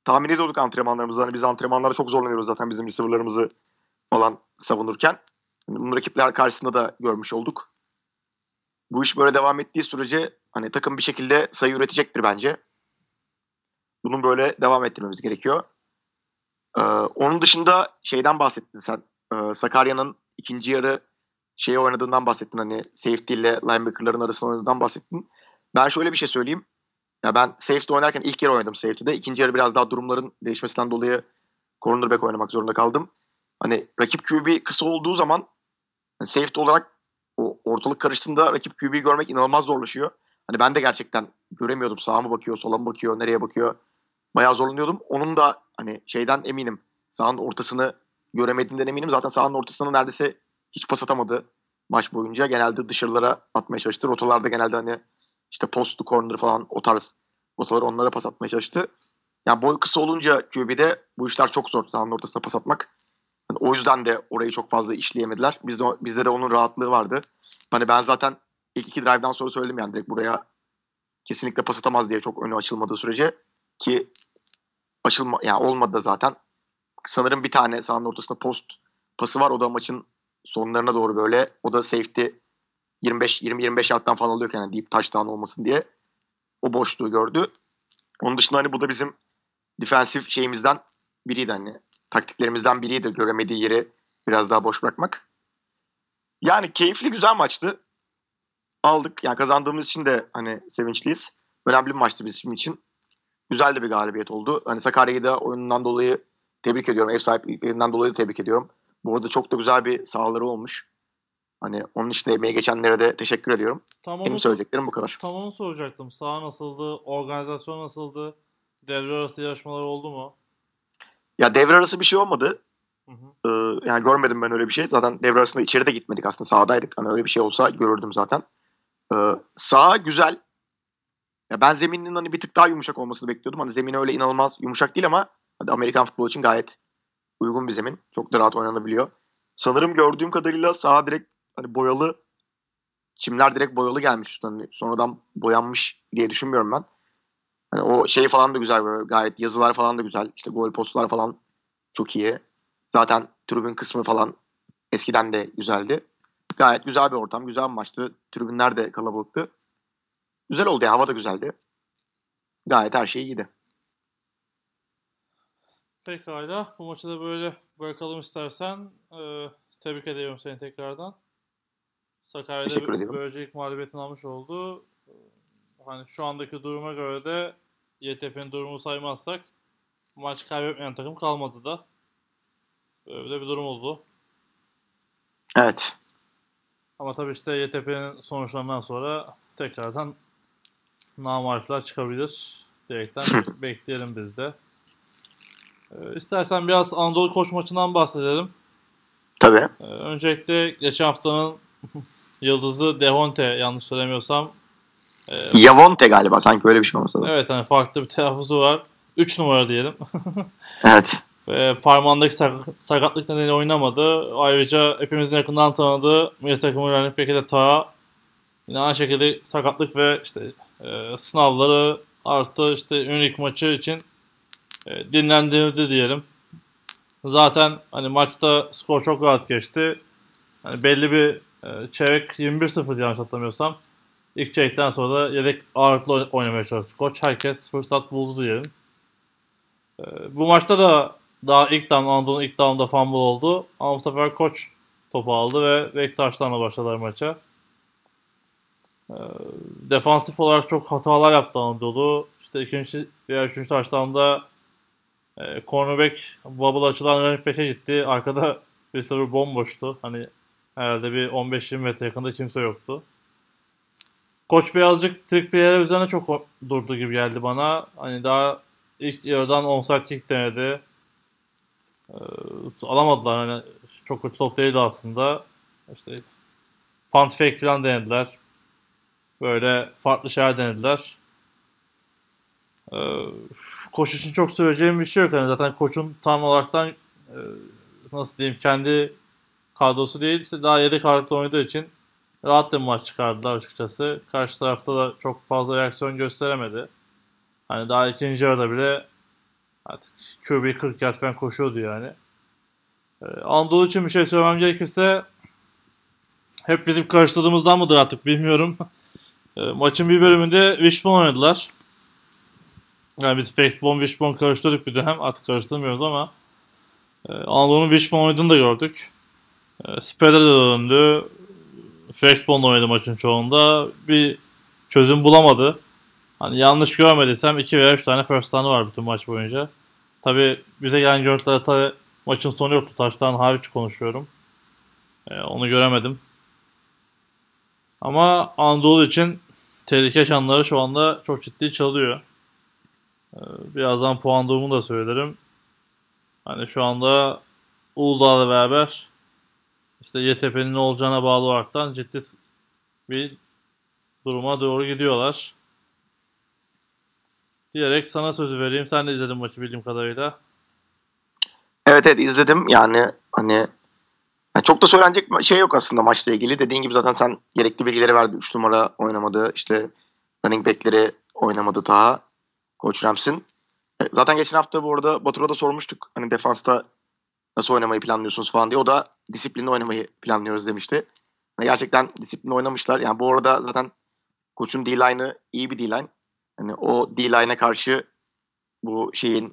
tahmin ediyorduk antrenmanlarımızda. Hani biz antrenmanlarda çok zorlanıyoruz zaten bizim receiver'larımızı falan savunurken. Yani bunu rakipler karşısında da görmüş olduk. Bu iş böyle devam ettiği sürece hani takım bir şekilde sayı üretecektir bence. Bunun böyle devam ettirmemiz gerekiyor. Ee, onun dışında şeyden bahsettin sen. Ee, Sakarya'nın ikinci yarı şey oynadığından bahsettin. Hani safety ile linebacker'ların arasında oynadığından bahsettin. Ben şöyle bir şey söyleyeyim. Ya ben safety oynarken ilk yarı oynadım safety'de. İkinci yarı biraz daha durumların değişmesinden dolayı cornerback oynamak zorunda kaldım. Hani rakip QB kısa olduğu zaman yani safety olarak o ortalık karıştığında rakip QB'yi görmek inanılmaz zorlaşıyor. Hani ben de gerçekten göremiyordum. Sağa mı bakıyor, sola mı bakıyor, nereye bakıyor. Bayağı zorlanıyordum. Onun da hani şeyden eminim. Sahanın ortasını göremediğinden eminim. Zaten sahanın ortasını neredeyse hiç pas atamadı maç boyunca. Genelde dışarılara atmaya çalıştı. Rotalarda genelde hani işte postu, corner falan o tarz rotaları onlara pas atmaya çalıştı. Yani boy kısa olunca QB'de bu işler çok zor. Sahanın ortasına pas atmak. Yani o yüzden de orayı çok fazla işleyemediler. Bizde, bizde de onun rahatlığı vardı. Hani ben zaten ilk iki drive'dan sonra söyledim yani direkt buraya kesinlikle pas atamaz diye çok önü açılmadığı sürece ki açılma yani olmadı da zaten. Sanırım bir tane sahanın ortasında post pası var. O da maçın sonlarına doğru böyle. O da safety 25 20 25 yardtan falan alıyor yani deep touchdown olmasın diye. O boşluğu gördü. Onun dışında hani bu da bizim defensif şeyimizden biriydi hani taktiklerimizden biriydi göremediği yeri biraz daha boş bırakmak. Yani keyifli güzel maçtı. Aldık. Yani kazandığımız için de hani sevinçliyiz. Önemli bir maçtı bizim için. Güzel de bir galibiyet oldu. Hani Sakarya'yı da oyunundan dolayı tebrik ediyorum. Ev sahipliklerinden dolayı da tebrik ediyorum. Bu arada çok da güzel bir sahaları olmuş. Hani onun için de emeği geçenlere de teşekkür ediyorum. Tam Benim onu, söyleyeceklerim bu kadar. tam onu soracaktım. Saha nasıldı? Organizasyon nasıldı? Devre arası yarışmalar oldu mu? Ya devre arası bir şey olmadı. Hı hı. Ee, yani görmedim ben öyle bir şey. Zaten devre arasında içeri de gitmedik aslında sahadaydık. Hani öyle bir şey olsa görürdüm zaten. Ee, saha güzel. Ya ben zeminin hani bir tık daha yumuşak olmasını bekliyordum. Hani zemin öyle inanılmaz yumuşak değil ama hadi Amerikan futbolu için gayet uygun bir zemin. Çok da rahat oynanabiliyor. Sanırım gördüğüm kadarıyla saha direkt hani boyalı çimler direkt boyalı gelmiş. Hani sonradan boyanmış diye düşünmüyorum ben. Hani o şey falan da güzel böyle gayet yazılar falan da güzel. İşte gol postlar falan çok iyi. Zaten tribün kısmı falan eskiden de güzeldi. Gayet güzel bir ortam, güzel bir maçtı. Tribünler de kalabalıktı. Güzel oldu ya, hava da güzeldi. Gayet her şey iyiydi. Pekala. Bu maçı da böyle bırakalım istersen. Ee, tebrik ediyorum seni tekrardan. Sakarya'da ediyorum. böylece ilk mağlubiyetini almış oldu. Ee, Hani şu andaki duruma göre de YTP'nin durumunu saymazsak maç kaybetmeyen takım kalmadı da. Böyle bir durum oldu. Evet. Ama tabii işte YTP'nin sonuçlarından sonra tekrardan namarifler çıkabilir. Direkten bekleyelim biz de. Ee, istersen biraz Anadolu Koç maçından bahsedelim. Tabii. Ee, öncelikle geçen haftanın yıldızı Dehonte yanlış söylemiyorsam. Ee, Yavonte galiba sanki öyle bir şey olmasa da. evet hani farklı bir telaffuzu var. 3 numara diyelim. Evet. Ve parmağındaki sak- sakatlık nedeniyle oynamadı. Ayrıca hepimizin yakından tanıdığı milli takımı running back'i de ta yine aynı şekilde sakatlık ve işte e, sınavları artı işte ünlük maçı için e, dinlendirildi diyelim. Zaten hani maçta skor çok rahat geçti. Hani belli bir e, çeyrek 21-0 yanlış hatırlamıyorsam. İlk çeyrekten sonra da yedek ağırlıklı oynamaya çalıştı koç. Herkes fırsat buldu diyelim. E, bu maçta da daha ilk down, Anadolu'nun ilk down'da fumble oldu. Ama bu sefer koç topu aldı ve Bektaş'larla başladılar maça. Ee, defansif olarak çok hatalar yaptı Anadolu. İşte ikinci veya üçüncü taşlamda e, cornerback bubble açılan running back'e gitti. Arkada receiver bomboştu. Hani herhalde bir 15-20 metre yakında kimse yoktu. Koç birazcık trick play'ler üzerine çok durdu gibi geldi bana. Hani daha ilk yarıdan onside kick denedi. Ee, alamadılar hani çok kötü top değildi aslında. İşte punt fake falan denediler. Böyle farklı şeyler denediler. Ee, koç için çok söyleyeceğim bir şey yok. Hani zaten koçun tam olaraktan e, nasıl diyeyim kendi kadrosu değil daha yedek ağırlıklı oynadığı için rahat bir maç çıkardılar açıkçası. Karşı tarafta da çok fazla reaksiyon gösteremedi. Hani daha ikinci yarıda bile artık QB 40 yard falan koşuyordu yani. Ee, Anadolu için bir şey söylemem gerekirse hep bizim karıştırdığımızdan mıdır artık bilmiyorum. E, maçın bir bölümünde Wishbone oynadılar. Yani biz Fexbone, Wishbone karıştırdık bir dönem. Artık karıştırmıyoruz ama e, Anadolu'nun Wishbone oynadığını da gördük. E, Spread'e de döndü. Flexbone oynadı maçın çoğunda. Bir çözüm bulamadı. Hani yanlış görmediysem 2 veya 3 tane first down'ı var bütün maç boyunca. Tabi bize gelen görüntülerde tabi maçın sonu yoktu. Taştan hariç konuşuyorum. E, onu göremedim. Ama Anadolu için tehlike şanları şu anda çok ciddi çalıyor. Ee, birazdan puan durumunu da söylerim. Hani şu anda Uludağ'la beraber işte YTP'nin ne olacağına bağlı olaraktan ciddi bir duruma doğru gidiyorlar. Diyerek sana sözü vereyim. Sen de izledin maçı bildiğim kadarıyla. Evet evet izledim. Yani hani yani çok da söylenecek şey yok aslında maçla ilgili. Dediğin gibi zaten sen gerekli bilgileri verdi. 3 numara oynamadı. İşte running back'leri oynamadı daha. Koç Rams'in. E, zaten geçen hafta bu arada Batur'a da sormuştuk. Hani defansta nasıl oynamayı planlıyorsunuz falan diye. O da disiplinli oynamayı planlıyoruz demişti. Yani gerçekten disiplinli oynamışlar. Yani bu arada zaten koçun D-line'ı iyi bir D-line. Hani o D-line'e karşı bu şeyin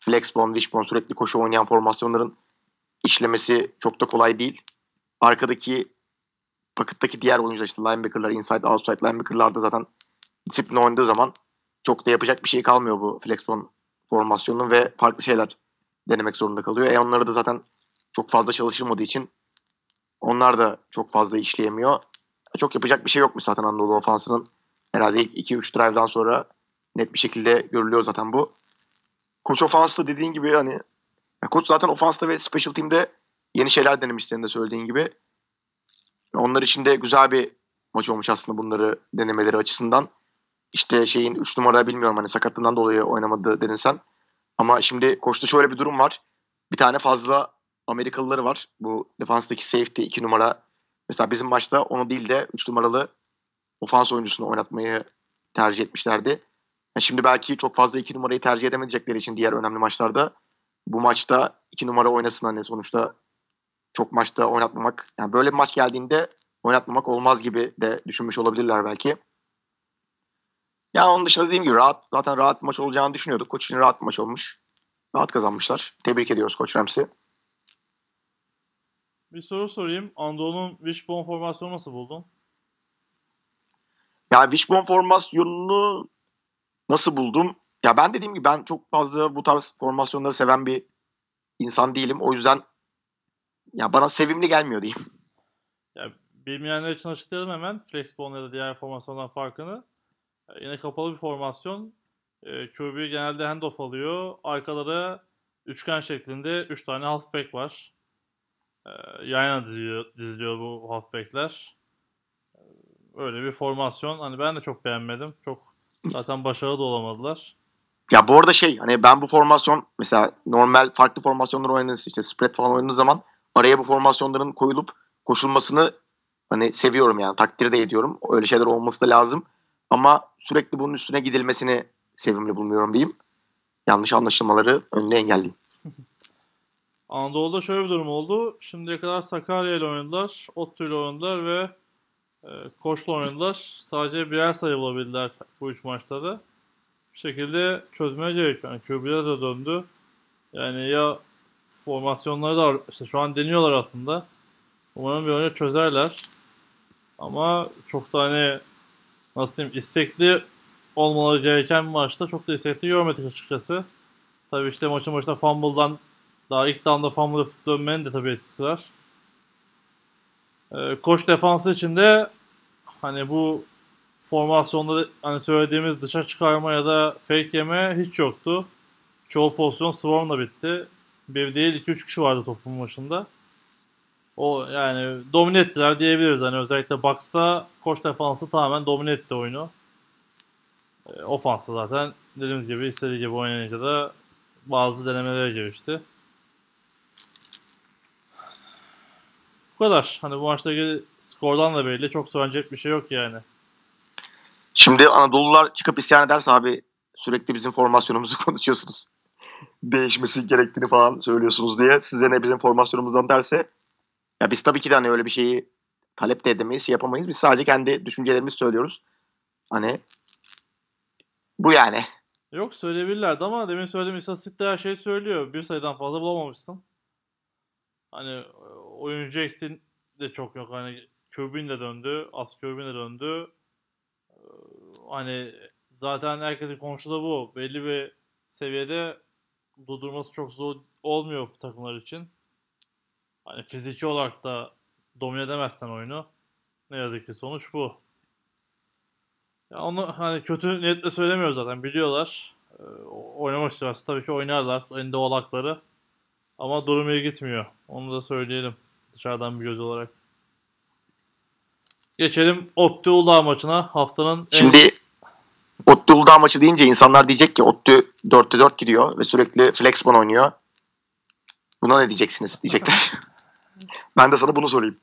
flexbone, wishbone sürekli koşu oynayan formasyonların işlemesi çok da kolay değil. Arkadaki paketteki diğer oyuncular işte linebacker'lar, inside, outside linebacker'lar da zaten disiplin oynadığı zaman çok da yapacak bir şey kalmıyor bu flexbone formasyonunun ve farklı şeyler denemek zorunda kalıyor. E onları da zaten çok fazla çalışılmadığı için onlar da çok fazla işleyemiyor. Çok yapacak bir şey yokmuş zaten Anadolu ofansının. Herhalde ilk 2-3 drive'dan sonra net bir şekilde görülüyor zaten bu. Koç ofansta dediğin gibi hani ya koç zaten ofansta ve special team'de yeni şeyler denemiş senin de söylediğin gibi. Onlar için de güzel bir maç olmuş aslında bunları denemeleri açısından. İşte şeyin 3 numara bilmiyorum hani sakatlığından dolayı oynamadı dedin sen. Ama şimdi koçta şöyle bir durum var. Bir tane fazla Amerikalıları var. Bu defanstaki safety 2 numara. Mesela bizim maçta onu değil de 3 numaralı ofans oyuncusunu oynatmayı tercih etmişlerdi. Yani şimdi belki çok fazla 2 numarayı tercih edemeyecekleri için diğer önemli maçlarda bu maçta 2 numara oynasın hani sonuçta çok maçta oynatmamak. Yani böyle bir maç geldiğinde oynatmamak olmaz gibi de düşünmüş olabilirler belki. Yani onun dışında dediğim gibi rahat, zaten rahat maç olacağını düşünüyorduk. Koç için rahat maç olmuş. Rahat kazanmışlar. Tebrik ediyoruz Koç Rams'i. Bir soru sorayım. Anadolu'nun Wishbone formasyonu nasıl buldun? Ya Wishbone formasyonunu nasıl buldum? Ya ben dediğim gibi ben çok fazla bu tarz formasyonları seven bir insan değilim. O yüzden ya bana sevimli gelmiyor diyeyim. Ya bilmeyenler için açıklayalım hemen. Flexbone ya da diğer formasyondan farkını. Yine kapalı bir formasyon. E, QB genelde handoff alıyor. Arkalara üçgen şeklinde 3 tane halfback var. E, yan yana diziliyor, diziliyor bu halfbackler. E, öyle bir formasyon. Hani ben de çok beğenmedim. Çok zaten başarılı da olamadılar. Ya bu arada şey hani ben bu formasyon mesela normal farklı formasyonlar oynadığınız işte spread falan oynadığınız zaman araya bu formasyonların koyulup koşulmasını hani seviyorum yani takdir de ediyorum. Öyle şeyler olması da lazım. Ama sürekli bunun üstüne gidilmesini sevimli bulmuyorum diyeyim. Yanlış anlaşılmaları önüne engelleyeyim. Anadolu'da şöyle bir durum oldu. Şimdiye kadar Sakarya ile oynadılar, Ottu ile oynadılar ve e, Koç'la oynadılar. Sadece birer sayı bulabildiler bu üç maçta da. Bir şekilde çözmeye gerekiyor. Yani QB'ler de döndü. Yani ya formasyonları da işte şu an deniyorlar aslında. Umarım bir önce çözerler. Ama çok da hani nasıl diyeyim istekli olmaları gereken bir maçta çok da istekli görmedik açıkçası. Tabii işte maçın başında fumble'dan daha ilk down'da fumble yapıp dönmenin de tabii etkisi var. Ee, koç defansı için de hani bu formasyonda hani söylediğimiz dışa çıkarma ya da fake yeme hiç yoktu. çoğu pozisyon Swarm'la bitti. Bir değil 2-3 kişi vardı topun başında. O yani domine ettiler diyebiliriz. Hani özellikle Bucks'ta koç defansı tamamen domine etti oyunu. E, ofansı zaten dediğimiz gibi istediği gibi oynayınca da bazı denemelere girişti. Bu kadar. Hani bu maçtaki skordan da belli. Çok söylenecek bir şey yok yani. Şimdi Anadolular çıkıp isyan ederse abi sürekli bizim formasyonumuzu konuşuyorsunuz. Değişmesi gerektiğini falan söylüyorsunuz diye. Size ne bizim formasyonumuzdan derse ya biz tabii ki de hani öyle bir şeyi talep de edemeyiz, yapamayız. Biz sadece kendi düşüncelerimizi söylüyoruz. Hani bu yani. Yok söyleyebilirlerdi ama demin söylediğim istatistikte her şey söylüyor. Bir sayıdan fazla bulamamışsın. Hani e, oyuncu eksin de çok yok. Hani Köbün de döndü. As Köbün de döndü. Hani zaten herkesin konuştuğu da bu. Belli bir seviyede durdurması çok zor olmuyor bu takımlar için. Hani fiziki olarak da domine edemezsen oyunu. Ne yazık ki sonuç bu. Ya onu hani kötü niyetle söylemiyoruz zaten biliyorlar. Ee, oynamak istiyorlarsa tabii ki oynarlar elinde oğlakları. Ama durum iyi gitmiyor. Onu da söyleyelim dışarıdan bir göz olarak. Geçelim Ottu Uludağ maçına. Haftanın en... Şimdi Ottu Uludağ maçı deyince insanlar diyecek ki Ottu 4'te 4 gidiyor ve sürekli flexbon oynuyor. Buna ne diyeceksiniz diyecekler. ben de sana bunu sorayım.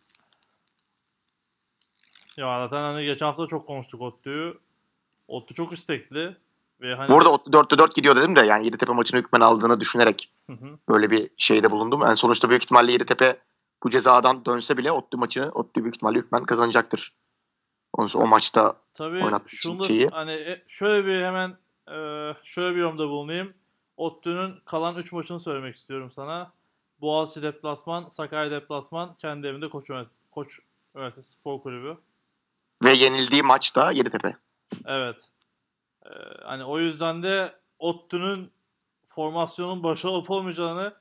Ya zaten hani geçen hafta çok konuştuk Ottu'yu. Ottu çok istekli. Ve hani... Bu arada Ottu 4'te 4 gidiyor dedim de yani Yeditepe maçını hükmen aldığını düşünerek Hı hı. böyle bir şeyde bulundum. Yani sonuçta büyük ihtimalle Yeditepe bu cezadan dönse bile Ottu maçını Ottu büyük ihtimalle hükmen kazanacaktır. Onun o maçta Tabii şunu şeyi. hani e, şöyle bir hemen e, şöyle bir yorumda bulunayım. Ottu'nun kalan 3 maçını söylemek istiyorum sana. Boğaziçi deplasman, Sakarya deplasman, kendi evinde Koç Üniversitesi, Koç Üniversitesi Spor Kulübü. ve yenildiği maçta Yeditepe. Evet. Ee, hani o yüzden de Ottu'nun formasyonun başarılı olup olmayacağını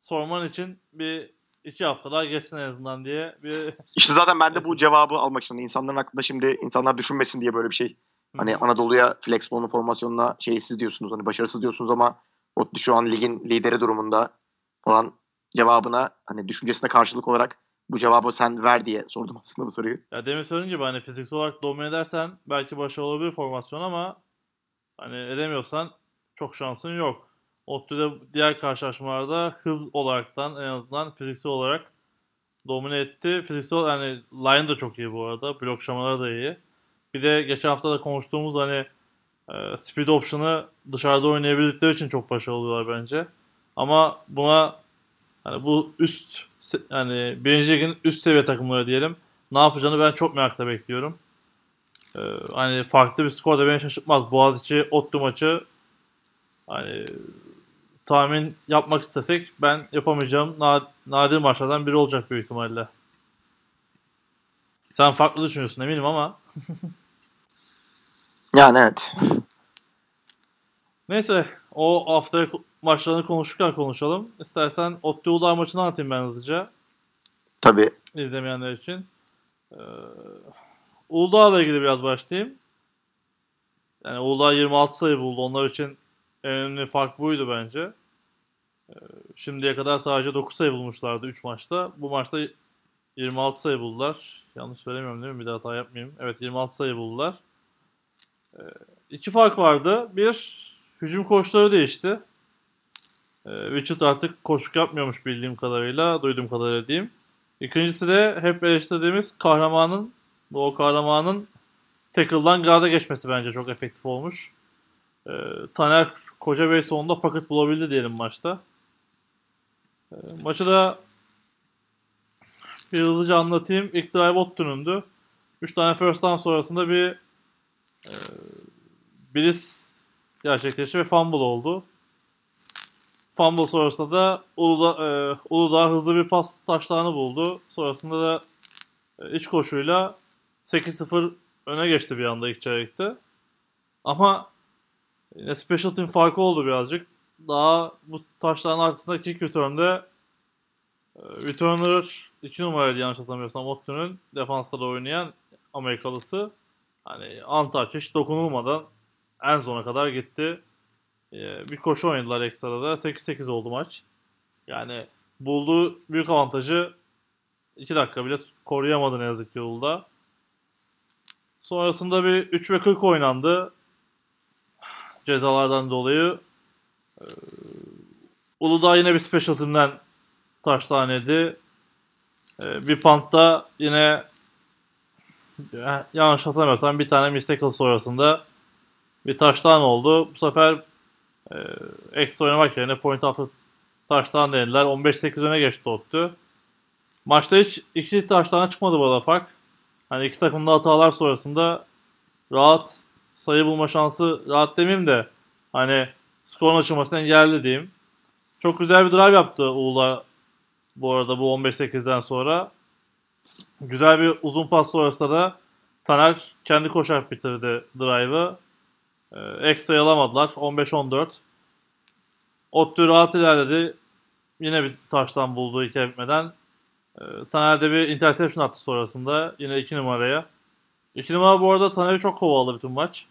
sorman için bir iki haftalar geçsin en azından diye bir İşte zaten ben de bu cevabı almak için insanların aklında şimdi insanlar düşünmesin diye böyle bir şey. Hani Anadolu'ya Flexbon'un formasyonuna şeysiz diyorsunuz hani başarısız diyorsunuz ama Ottu şu an ligin lideri durumunda falan cevabına hani düşüncesine karşılık olarak bu cevabı sen ver diye sordum aslında bu soruyu. Ya demin söylediğim gibi hani fiziksel olarak domine edersen belki başarılı olabilir formasyon ama hani edemiyorsan çok şansın yok. Ottu'da diğer karşılaşmalarda hız olaraktan en azından fiziksel olarak domine etti. Fiziksel hani line da çok iyi bu arada. Blok şamaları da iyi. Bir de geçen hafta da konuştuğumuz hani e, speed option'ı dışarıda oynayabildikleri için çok başarılı oluyorlar bence. Ama buna hani bu üst yani birinci ligin üst seviye takımları diyelim ne yapacağını ben çok merakla bekliyorum. Ee, hani farklı bir skor da beni şaşırtmaz. Boğaziçi Ottu maçı hani tahmin yapmak istesek ben yapamayacağım na- nadir maçlardan biri olacak büyük ihtimalle. Sen farklı düşünüyorsun eminim ama Yani evet. neyse o haftaya ko- maçlarını konuşurken konuşalım. İstersen Ottu Uludağ maçını anlatayım ben hızlıca. Tabii. izlemeyenler için. Ee, Uludağ'la ilgili biraz başlayayım. Yani Uludağ 26 sayı buldu. Onlar için en önemli fark buydu bence. Ee, şimdiye kadar sadece 9 sayı bulmuşlardı 3 maçta. Bu maçta 26 sayı buldular. Yanlış söylemiyorum değil mi? Bir de hata yapmayayım. Evet 26 sayı buldular. Ee, iki fark vardı. Bir, hücum koçları değişti. Ee, Richard artık koşuk yapmıyormuş bildiğim kadarıyla, duyduğum kadarıyla diyeyim. İkincisi de hep eleştirdiğimiz kahramanın, bu o kahramanın tackle'dan guard'a geçmesi bence çok efektif olmuş. Ee, Taner Kocabey sonunda paket bulabildi diyelim maçta. Ee, maçı da bir hızlıca anlatayım. İlk drive Ottu'nundu. 3 tane first down sonrasında bir e, Bliss gerçekleşti ve fumble oldu. Fumble sonrasında da Uludağ, e, Uludağ hızlı bir pas taşlarını buldu. Sonrasında da e, iç koşuyla 8-0 öne geçti bir anda ilk çeyrekte. Ama yine special team farkı oldu birazcık. Daha bu taşların arkasında kick return'de e, returner 2 numaraydı yanlış hatırlamıyorsam Ottu'nun defansta da oynayan Amerikalısı. Hani untouch hiç dokunulmadan en sona kadar gitti. Ee, bir koşu oynadılar ekstrada. 8-8 oldu maç. Yani bulduğu büyük avantajı 2 dakika bile koruyamadı ne yazık ki Uludağ. Sonrasında bir 3 ve 40 oynandı. Cezalardan dolayı. Ee, Uludağ yine bir special team'den taştan. Ee, bir pantta yine yanlış hatırlamıyorsam bir tane Mystical sonrasında bir taştan oldu. Bu sefer e, ekstra oynamak yerine point after taştan denediler. 15-8 öne geçti Ottu. Maçta hiç iki taştan çıkmadı bu arada fark. Hani iki takımda hatalar sonrasında rahat sayı bulma şansı rahat demeyeyim de hani skorun açılmasını engelli diyeyim. Çok güzel bir drive yaptı Uğur'la bu arada bu 15-8'den sonra. Güzel bir uzun pas sonrasında da Taner kendi koşarak bitirdi drive'ı. Ee, ekstra alamadılar. 15-14. Ottu rahat ilerledi. Yine bir taştan buldu iki bitmeden. Ee, Taner de bir interception attı sonrasında. Yine 2 numaraya. 2 numara bu arada Taner'i çok kovaladı bütün maç.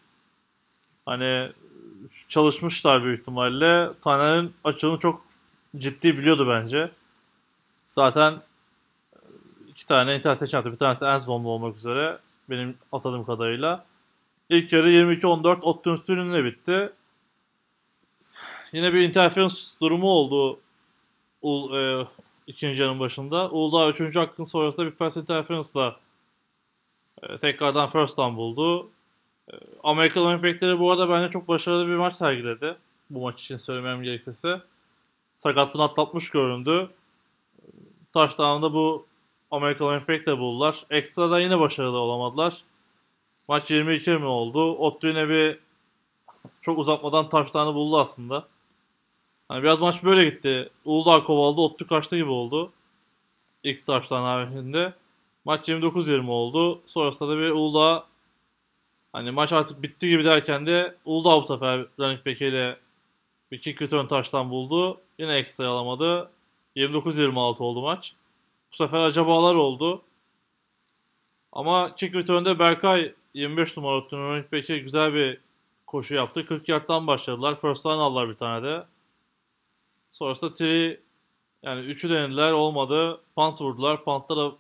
Hani çalışmışlar büyük ihtimalle. Taner'in açığını çok ciddi biliyordu bence. Zaten iki tane interception attı. Bir tanesi en zonda olmak üzere. Benim atadığım kadarıyla. İlk yarı 22-14 Ottu'nun üstünlüğüne bitti. Yine bir interference durumu oldu Ul, e, ikinci yarının başında. Uludağ üçüncü hakkın sonrasında bir pass interference'la e, tekrardan first down buldu. E, Amerikan Olimpiyatları bu arada bence çok başarılı bir maç sergiledi. Bu maç için söylemem gerekirse. Sakatlığını atlatmış göründü. Touchdown'da bu Amerikan Olimpiyatları buldular. Ekstrada yine başarılı olamadılar. Maç 22 mi oldu? Ottu yine bir çok uzatmadan taştanı buldu aslında. Hani biraz maç böyle gitti. Uludağ kovaladı, Ottu kaçtı gibi oldu. İlk taştan haricinde. Maç 29-20 oldu. Sonrasında da bir Uludağ hani maç artık bitti gibi derken de Uludağ bu sefer running back ile bir kick return taştan buldu. Yine ekstra alamadı. 29-26 oldu maç. Bu sefer acabalar oldu. Ama kick return'de Berkay 25 numara running back'e güzel bir koşu yaptı. 40 yardtan başladılar. First down aldılar bir tane de. Sonrasında Tri yani 3'ü denediler olmadı. Punt vurdular. Punt'ta da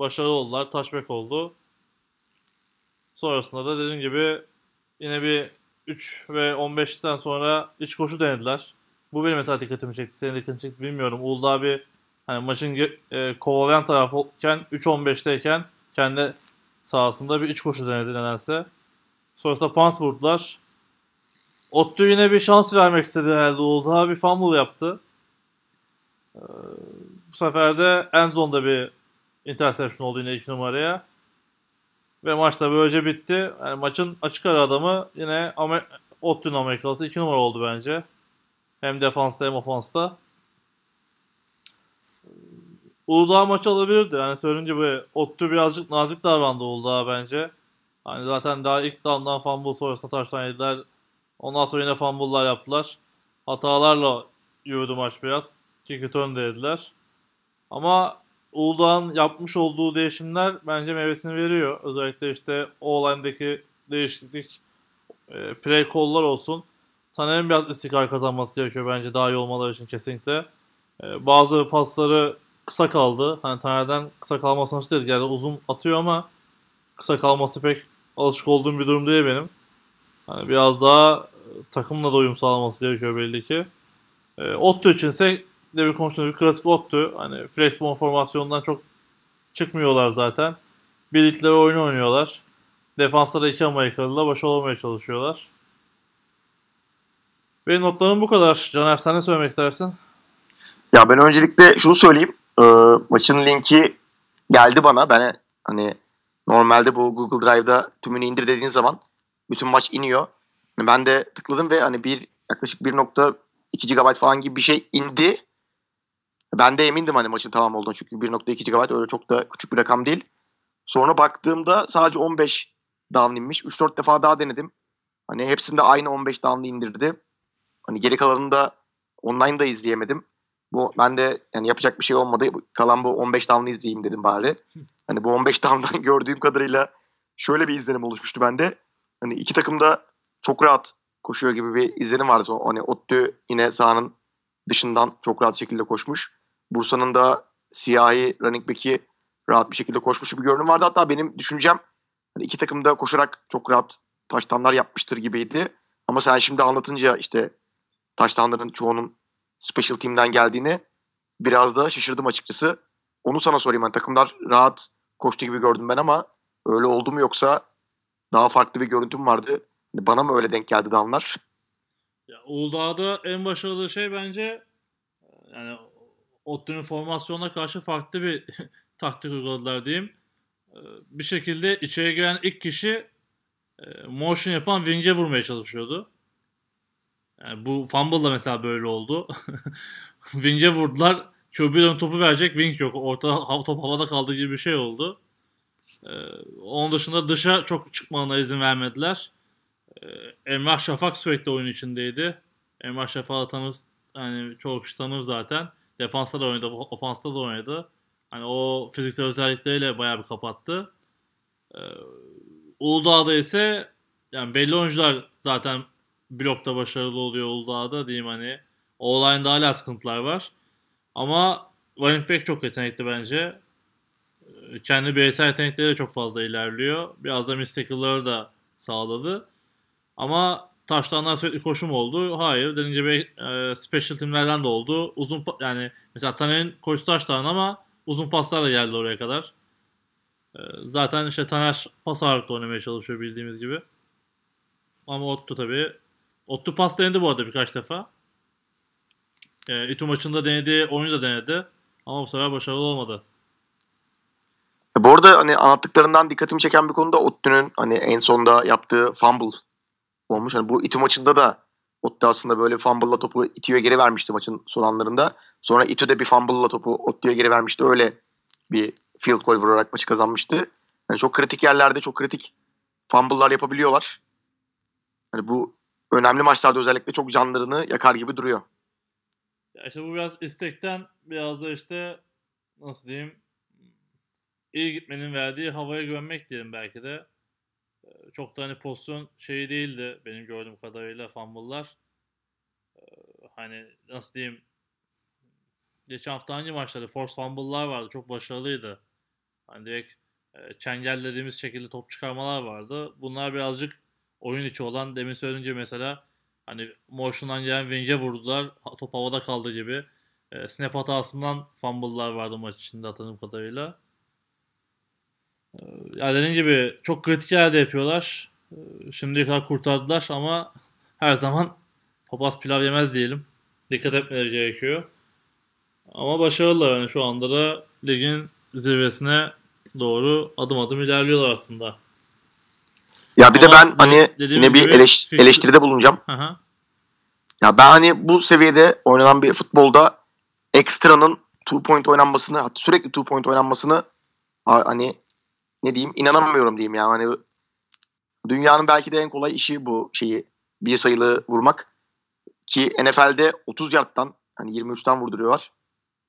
başarılı oldular. Touchback oldu. Sonrasında da dediğim gibi yine bir 3 ve 15'ten sonra iç koşu denediler. Bu benim mesela dikkatimi çekti. Senin dikkatini çekti bilmiyorum. Uludağ bir hani maçın e, kovalayan tarafken 3-15'teyken kendi sahasında bir iç koşu denedi nedense. Sonrasında punt vurdular. Ottu yine bir şans vermek istedi herhalde. Uludağ bir fumble yaptı. Ee, bu sefer de en zonda bir interception oldu yine 2 numaraya. Ve maç da böylece bitti. Yani maçın açık ara adamı yine Amer Ottu'nun Amerikalısı 2 numara oldu bence. Hem defansta hem ofansta. Uludağ maçı alabilirdi. Yani söyleyince bu Ottu birazcık nazik davrandı Uludağ bence. Hani zaten daha ilk down'dan fumble sonrasında taştan yediler. Ondan sonra yine fumble'lar yaptılar. Hatalarla yürüdü maç biraz. Kick return dediler. Ama Uludağ'ın yapmış olduğu değişimler bence meyvesini veriyor. Özellikle işte o-line'deki değişiklik e, play call'lar olsun. Taner'in biraz istikrar kazanması gerekiyor bence daha iyi olmaları için kesinlikle. E, bazı pasları kısa kaldı. Hani Taner'den kısa kalmasını istiyoruz. Yani uzun atıyor ama kısa kalması pek alışık olduğum bir durum değil benim. Hani biraz daha e, takımla da uyum sağlaması gerekiyor belli ki. E, Otto içinse de bir bir klasik Otto. Hani flexbone formasyonundan çok çıkmıyorlar zaten. Birlikleri oyunu oynuyorlar. Defanslara iki Amerikalı'yla baş olamaya çalışıyorlar. Benim notlarım bu kadar. Caner sen ne söylemek istersin? Ya ben öncelikle şunu söyleyeyim. Ee, maçın linki geldi bana. Ben hani normalde bu Google Drive'da tümünü indir dediğin zaman bütün maç iniyor. Ben de tıkladım ve hani bir yaklaşık 1.2 GB falan gibi bir şey indi. Ben de emindim hani maçın tamam olduğunu çünkü 1.2 GB öyle çok da küçük bir rakam değil. Sonra baktığımda sadece 15 down inmiş. 3-4 defa daha denedim. Hani hepsinde aynı 15 down'ı indirdi. Hani geri kalanını da online da izleyemedim. Bu ben de yani yapacak bir şey olmadı. Kalan bu 15 down'ı izleyeyim dedim bari. Hani bu 15 down'dan gördüğüm kadarıyla şöyle bir izlenim oluşmuştu bende. Hani iki takım da çok rahat koşuyor gibi bir izlenim vardı. Hani Ottu yine sahanın dışından çok rahat şekilde koşmuş. Bursa'nın da siyahi running back'i rahat bir şekilde koşmuş bir görünüm vardı. Hatta benim düşüncem hani iki takım da koşarak çok rahat taştanlar yapmıştır gibiydi. Ama sen şimdi anlatınca işte taştanların çoğunun special team'den geldiğini biraz da şaşırdım açıkçası. Onu sana sorayım. Hani takımlar rahat koştu gibi gördüm ben ama öyle oldu mu yoksa daha farklı bir görüntüm vardı. Hani Bana mı öyle denk geldi damlar? Ya Uludağ'da en başarılı şey bence yani Ottu'nun formasyonuna karşı farklı bir taktik uyguladılar diyeyim. Ee, Bir şekilde içeri giren ilk kişi e, motion yapan wing'e vurmaya çalışıyordu. Yani bu fumble'da mesela böyle oldu. wing'e vurdular. QB'den topu verecek wing yok. Orta top havada kaldığı gibi bir şey oldu. Ee, onun dışında dışa çok çıkmalarına izin vermediler. Ee, Emrah Şafak sürekli oyun içindeydi. Emrah Şafak'ı tanır, yani çoğu kişi tanır zaten. Defansta da oynadı, ofansta da oynadı. Hani o fiziksel özellikleriyle bayağı bir kapattı. Ee, Uludağ'da ise yani belli oyuncular zaten blokta başarılı oluyor Uludağ'da diyeyim hani. O-line'da hala sıkıntılar var. Ama running back çok yetenekli bence. Ee, Kendi bireysel yetenekleri de çok fazla ilerliyor. Biraz da miss tackle'ları da sağladı. Ama taştanlar sürekli koşum oldu. Hayır. Dediğim gibi e, special teamlerden de oldu. Uzun yani mesela Taner'in koşu taştan ama uzun paslarla geldi oraya kadar. E, zaten işte Taner pas ağırlıklı oynamaya çalışıyor bildiğimiz gibi. Ama Ottu tabii. Ottu pas denedi bu arada birkaç defa. E, İTÜ maçında denediği oyunu da denedi. Ama bu sefer başarılı olmadı. Bu arada hani anlattıklarından dikkatimi çeken bir konu da Ottu'nun hani en sonda yaptığı fumble olmuş. Hani bu İTÜ maçında da Ottu aslında böyle fumble'la topu İTÜ'ye geri vermişti maçın son anlarında. Sonra İTÜ de bir fumble'la topu Ottu'ya geri vermişti. Öyle bir field goal vurarak maçı kazanmıştı. Yani çok kritik yerlerde çok kritik fumble'lar yapabiliyorlar. Hani bu önemli maçlarda özellikle çok canlarını yakar gibi duruyor. Ya işte bu biraz istekten biraz da işte nasıl diyeyim iyi gitmenin verdiği havaya gömmek diyelim belki de. Ee, Çok da hani pozisyon şeyi değildi benim gördüğüm kadarıyla fumble'lar. Ee, Hani nasıl diyeyim geçen hafta hangi maçlarda force fumble'lar vardı çok başarılıydı. Hani direkt e, çengel dediğimiz şekilde top çıkarmalar vardı. Bunlar birazcık oyun içi olan demin söylediğim mesela Hani motion'dan gelen wing'e vurdular. Top havada kaldı gibi. E, snap hatasından fumble'lar vardı maç içinde hatırladığım kadarıyla. E, ya dediğim gibi çok kritik yerde yapıyorlar. E, şimdiye kadar kurtardılar ama her zaman papaz pilav yemez diyelim. Dikkat etmeleri gerekiyor. Ama başarılılar yani şu anda da ligin zirvesine doğru adım adım ilerliyorlar aslında. Ya bir de Ama ben de- hani dediğimiz yine bir eleş- fix- eleştiride bulunacağım. Hı. Ya ben hani bu seviyede oynanan bir futbolda ekstranın two point oynanmasını hatta sürekli two point oynanmasını ha- hani ne diyeyim inanamıyorum diyeyim yani. Hani dünyanın belki de en kolay işi bu şeyi bir sayılı vurmak. Ki NFL'de 30 yardtan hani 23'ten vurduruyorlar.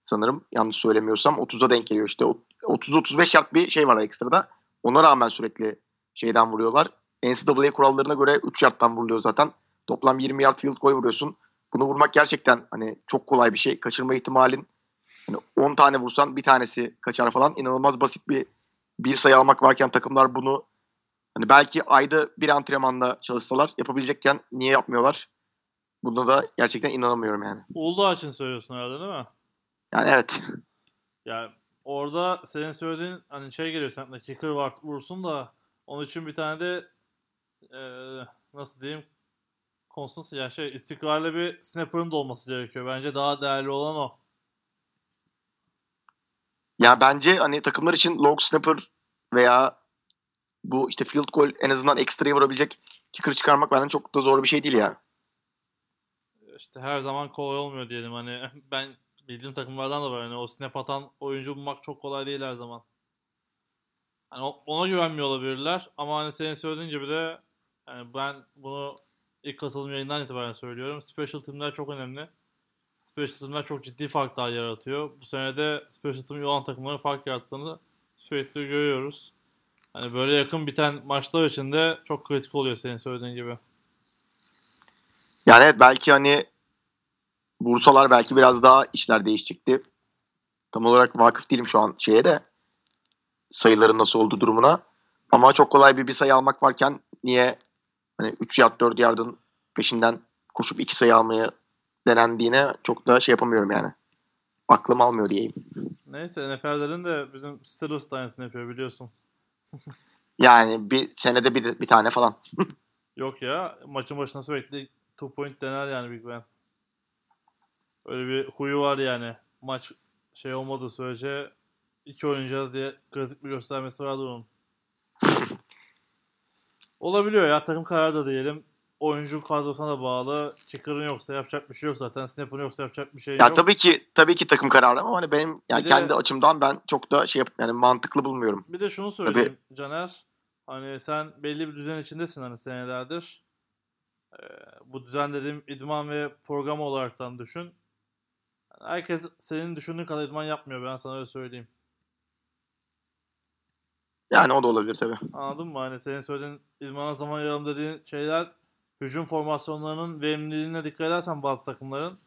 Sanırım yanlış söylemiyorsam 30'a denk geliyor işte. 30-35 yard bir şey var ekstrada. Ona rağmen sürekli şeyden vuruyorlar. NCAA kurallarına göre 3 yardtan vuruluyor zaten. Toplam 20 yard field goal vuruyorsun. Bunu vurmak gerçekten hani çok kolay bir şey. Kaçırma ihtimalin hani 10 tane vursan bir tanesi kaçar falan. İnanılmaz basit bir bir sayı almak varken takımlar bunu hani belki ayda bir antrenmanla çalışsalar yapabilecekken niye yapmıyorlar? Buna da gerçekten inanamıyorum yani. Uludağ için söylüyorsun herhalde değil mi? Yani evet. Yani orada senin söylediğin hani şey geliyor sen kicker var vursun da onun için bir tane de eee, nasıl diyeyim konstans yani şey istikrarlı bir snapper'ın da olması gerekiyor. Bence daha değerli olan o. Ya bence hani takımlar için long snapper veya bu işte field goal en azından ekstraya vurabilecek kicker çıkarmak bence çok da zor bir şey değil ya. İşte her zaman kolay olmuyor diyelim hani ben bildiğim takımlardan da var hani o snap atan oyuncu bulmak çok kolay değil her zaman. Hani ona güvenmiyor olabilirler ama hani senin söylediğin gibi de yani ben bunu ilk katılım yayından itibaren söylüyorum. Special team'ler çok önemli. Special team'ler çok ciddi farklar yaratıyor. Bu sene de special team iyi olan takımların fark yarattığını sürekli görüyoruz. Hani böyle yakın biten maçlar için de çok kritik oluyor senin söylediğin gibi. Yani evet belki hani vursalar belki biraz daha işler değişecekti. Tam olarak vakıf değilim şu an şeye de sayıların nasıl olduğu durumuna. Ama çok kolay bir bir sayı almak varken niye hani 3 yard 4 yardın peşinden koşup 2 sayı almaya denendiğine çok da şey yapamıyorum yani. Aklım almıyor diyeyim. Neyse NFL'lerin de bizim Steelers da aynısını yapıyor biliyorsun. Yani bir senede bir, bir tane falan. Yok ya maçın başına sürekli 2 point dener yani Big Ben. Öyle bir huyu var yani. Maç şey olmadığı sürece iki oynayacağız diye klasik bir göstermesi vardır onun. Olabiliyor ya takım kararı da diyelim. Oyuncu kadrosuna da bağlı. Kicker'ın yoksa yapacak bir şey yok zaten. Snap'ın yoksa yapacak bir şey Ya yok. tabii ki tabii ki takım kararı ama hani benim yani Bir de- kendi açımdan ben çok da şey yap yani mantıklı bulmuyorum. Bir de şunu söyleyeyim Caner. Hani sen belli bir düzen içindesin hani senelerdir. Ee, bu düzen dediğim idman ve program olaraktan düşün. Herkes senin düşündüğün kadar idman yapmıyor ben sana öyle söyleyeyim. Yani o da olabilir tabii. Anladın mı? Hani senin söylediğin idmana zaman ayıralım dediğin şeyler hücum formasyonlarının verimliliğine dikkat edersen bazı takımların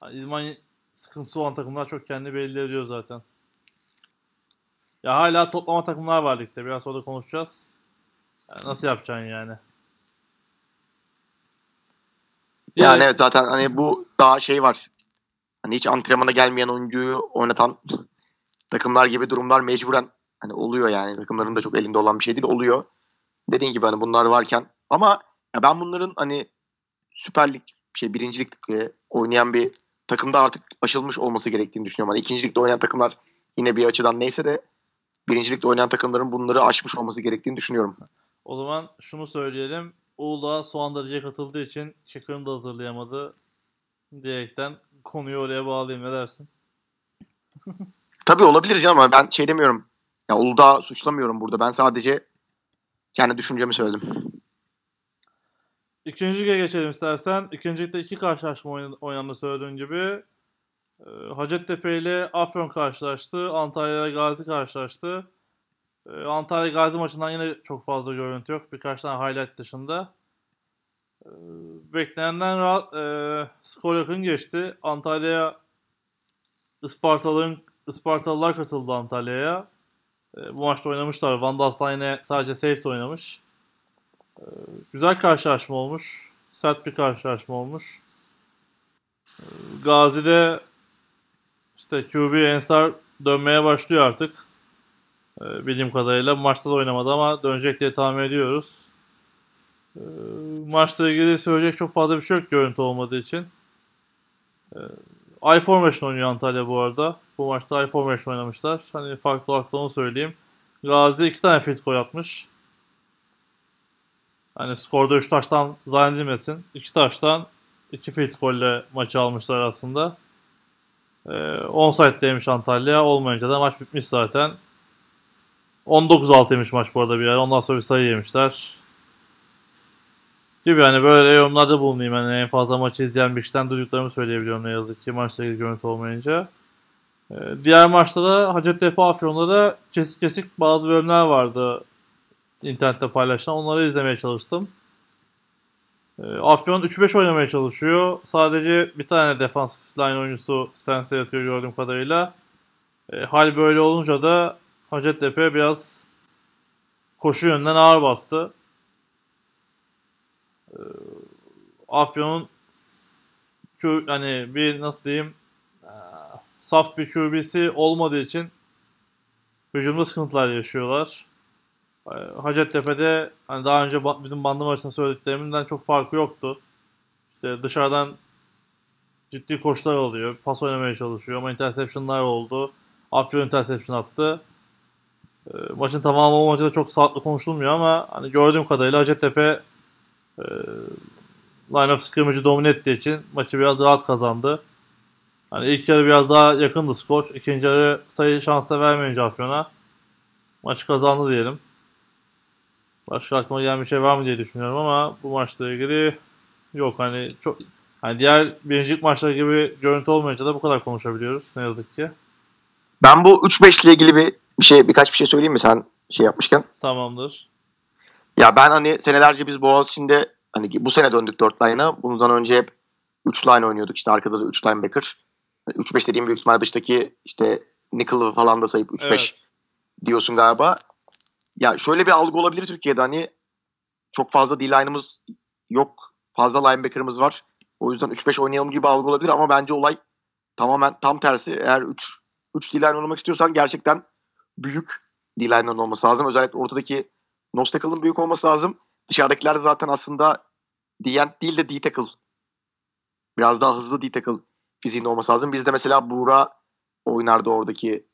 hani idman sıkıntısı olan takımlar çok kendi belli ediyor zaten. Ya hala toplama takımlar var ligde. Biraz sonra konuşacağız. Yani nasıl yapacaksın yani? Yani evet zaten hani bu daha şey var. Hani hiç antrenmana gelmeyen oyuncuyu oynatan takımlar gibi durumlar mecburen hani oluyor yani. Takımların da çok elinde olan bir şey değil oluyor. Dediğin gibi hani bunlar varken ama ya ben bunların hani Süper Lig şey birincilik e, oynayan bir takımda artık aşılmış olması gerektiğini düşünüyorum. Hani ikincilikte oynayan takımlar yine bir açıdan neyse de birincilikte oynayan takımların bunları aşmış olması gerektiğini düşünüyorum. O zaman şunu söyleyelim. Uludağ son lige katıldığı için kicker'ını da hazırlayamadı. Diyerekten konuyu oraya bağlayayım. Ne dersin? Tabii olabilir canım ama ben şey demiyorum. Ya Uludağ suçlamıyorum burada. Ben sadece kendi düşüncemi söyledim. İkinci lige geçelim istersen. İkinci iki karşılaşma oyna- oynandı söylediğin gibi. Ee, Hacettepe ile Afyon karşılaştı. Antalya ile Gazi karşılaştı. Ee, Antalya Gazi maçından yine çok fazla görüntü yok. Birkaç tane highlight dışında. Ee, beklenenden rahat, e, skor yakın geçti. Antalya'ya Ispartalıların Ispartalılar katıldı Antalya'ya. Ee, bu maçta oynamışlar. Van Daslan yine sadece safety oynamış. Güzel karşılaşma olmuş. Sert bir karşılaşma olmuş. Ee, Gazi'de işte QB Ensar dönmeye başlıyor artık. Ee, bildiğim kadarıyla. Maçta da oynamadı ama dönecek diye tahmin ediyoruz. Ee, maçla ilgili söyleyecek çok fazla bir şey yok görüntü olmadığı için. I Formation oynuyor Antalya bu arada. Bu maçta I Formation oynamışlar. Hani farklı olarak onu söyleyeyim. Gazi iki tane field goal atmış. Hani skorda 3 taştan zannedilmesin. 2 taştan 2 field golle maçı almışlar aslında. Ee, onside Antalya. Olmayınca da maç bitmiş zaten. 19-6'ymış maç bu arada bir yer. Ondan sonra bir sayı yemişler. Gibi hani böyle yorumlarda bulunayım. Yani en fazla maçı izleyen bir kişiden duyduklarımı söyleyebiliyorum ne yazık ki maçla ilgili görüntü olmayınca. Ee, diğer maçta da Hacettepe Afyon'da da kesik kesik bazı bölümler vardı internette paylaşılan. Onları izlemeye çalıştım. Ee, Afyon 3-5 oynamaya çalışıyor. Sadece bir tane defans line oyuncusu stance'e yatıyor gördüğüm kadarıyla. Ee, hal böyle olunca da Hacettepe biraz koşu yönden ağır bastı. Ee, Afyon'un Q, hani bir nasıl diyeyim saf bir QB'si olmadığı için hücumda sıkıntılar yaşıyorlar. Ee, Hacettepe'de hani daha önce bizim bandı maçında söylediklerimden çok farkı yoktu. İşte dışarıdan ciddi koşular alıyor. Pas oynamaya çalışıyor ama interception'lar oldu. Afyon interception attı. Ee, maçın tamamı olmayınca da çok sağlıklı konuşulmuyor ama hani gördüğüm kadarıyla Hacettepe e, line of scrimmage'ı domine ettiği için maçı biraz rahat kazandı. Hani ilk yarı biraz daha yakındı skor. İkinci yarı sayı şansı da vermeyince Afyon'a maçı kazandı diyelim. Başka aklıma gelen bir şey var mı diye düşünüyorum ama bu maçla ilgili yok hani çok hani diğer birincilik maçları gibi görüntü olmayınca da bu kadar konuşabiliyoruz ne yazık ki. Ben bu 3-5 ile ilgili bir, bir şey birkaç bir şey söyleyeyim mi sen şey yapmışken? Tamamdır. Ya ben hani senelerce biz Boğaziçi'nde hani bu sene döndük 4 line'a. Bundan önce hep 3 line oynuyorduk. İşte arkada da 3 linebacker. 3-5 dediğim büyük ihtimalle dıştaki işte nickel falan da sayıp 3-5 Evet. diyorsun galiba. Ya şöyle bir algı olabilir Türkiye'de hani çok fazla D-line'ımız yok. Fazla linebacker'ımız var. O yüzden 3-5 oynayalım gibi algı olabilir ama bence olay tamamen tam tersi. Eğer 3 3 D-line oynamak istiyorsan gerçekten büyük D-line'ın olması lazım. Özellikle ortadaki nose tackle'ın büyük olması lazım. Dışarıdakiler zaten aslında D-end değil de D-tackle. Biraz daha hızlı D-tackle fiziğinde olması lazım. Bizde mesela Buğra oynardı oradaki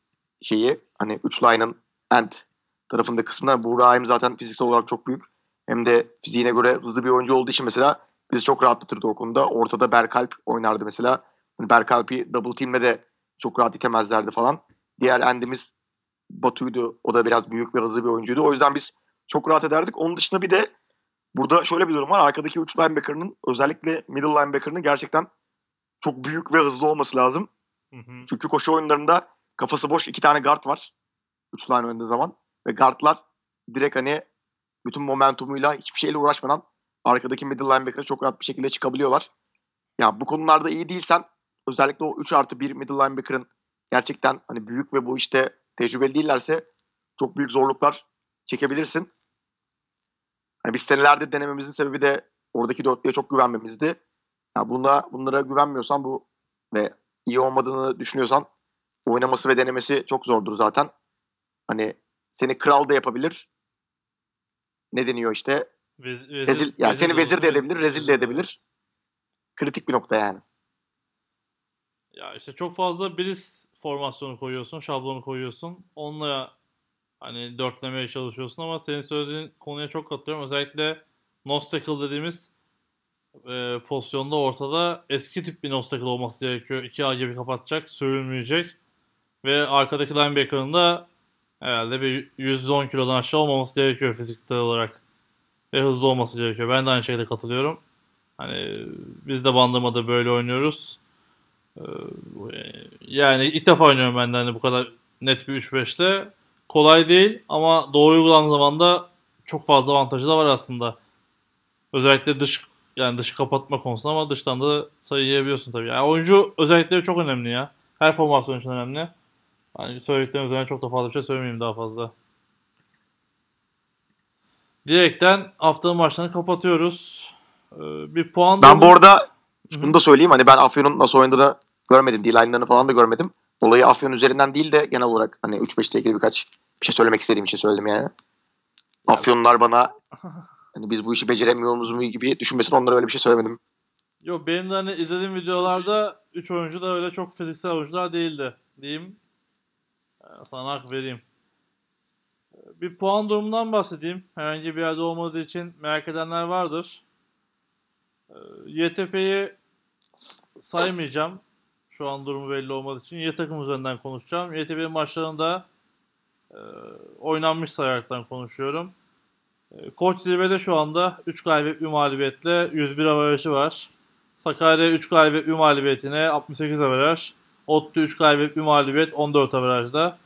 şeyi. Hani 3 line'ın end tarafında kısmına Buğra hem zaten fiziksel olarak çok büyük. Hem de fiziğine göre hızlı bir oyuncu olduğu için mesela bizi çok rahatlatırdı o konuda. Ortada Berkalp oynardı mesela. Hani Berkalp'i double team'le de çok rahat itemezlerdi falan. Diğer endimiz Batu'ydu. O da biraz büyük ve hızlı bir oyuncuydu. O yüzden biz çok rahat ederdik. Onun dışında bir de burada şöyle bir durum var. Arkadaki 3 linebacker'ının özellikle middle linebacker'ının gerçekten çok büyük ve hızlı olması lazım. Hı hı. Çünkü koşu oyunlarında kafası boş iki tane guard var. Üç line oynadığı zaman. Ve guardlar direkt hani bütün momentumuyla hiçbir şeyle uğraşmadan arkadaki middle linebacker'a çok rahat bir şekilde çıkabiliyorlar. Ya bu konularda iyi değilsen özellikle o 3 artı 1 middle linebacker'ın gerçekten hani büyük ve bu işte tecrübeli değillerse çok büyük zorluklar çekebilirsin. Hani biz senelerdir denememizin sebebi de oradaki dörtlüye çok güvenmemizdi. Ya buna, bunlara güvenmiyorsan bu ve iyi olmadığını düşünüyorsan oynaması ve denemesi çok zordur zaten. Hani seni kral da yapabilir. Ne deniyor işte? Vez- Rezil, yani seni vezir de edebilir, rezil de edebilir. Kritik bir nokta yani. Ya işte çok fazla biriz formasyonu koyuyorsun, şablonu koyuyorsun. Onunla hani dörtlemeye çalışıyorsun ama senin söylediğin konuya çok katılıyorum. Özellikle nose tackle dediğimiz e, pozisyonda ortada eski tip bir nose tackle olması gerekiyor. İki ağ gibi kapatacak, sürülmeyecek. Ve arkadaki linebacker'ın da herhalde bir 110 kilodan aşağı olmaması gerekiyor fiziksel olarak. Ve hızlı olması gerekiyor. Ben de aynı şekilde katılıyorum. Hani biz de bandırmada böyle oynuyoruz. Ee, Yani ilk defa oynuyorum ben de hani bu kadar net bir 3-5'te. Kolay değil ama doğru uygulandığı zaman da çok fazla avantajı da var aslında. Özellikle dış yani dışı kapatma konusunda ama dıştan da sayı yiyebiliyorsun tabii. Yani oyuncu özellikleri çok önemli ya. Her formasyon için önemli. Hani söylediklerim üzerine çok da fazla bir şey söylemeyeyim daha fazla. Direkten haftanın maçlarını kapatıyoruz. Ee, Bir puan Ben bu arada şunu da söyleyeyim. Hani ben Afyon'un nasıl oynadığını görmedim. D-line'larını falan da görmedim. Olayı Afyon üzerinden değil de genel olarak hani 3-5'te ilgili birkaç bir şey söylemek istediğim için söyledim yani. Afyonlar bana hani biz bu işi beceremiyoruz mu gibi düşünmesin onlara öyle bir şey söylemedim. Yok benim de hani izlediğim videolarda 3 oyuncu da öyle çok fiziksel oyuncular değildi diyeyim. Sana hak vereyim. Bir puan durumundan bahsedeyim. Herhangi bir yerde olmadığı için merak edenler vardır. Ee, YTP'yi saymayacağım. Şu an durumu belli olmadığı için. Y takım üzerinden konuşacağım. YTP maçlarında e, oynanmış sayaraktan konuşuyorum. E, Koç zirvede şu anda 3 galibiyet bir mağlubiyetle 101 avarajı var. Sakarya 3 galibiyet bir mağlubiyetine 68 avaraj. Ottu 3 galibiyet bir mağlubiyet 14 avarajda.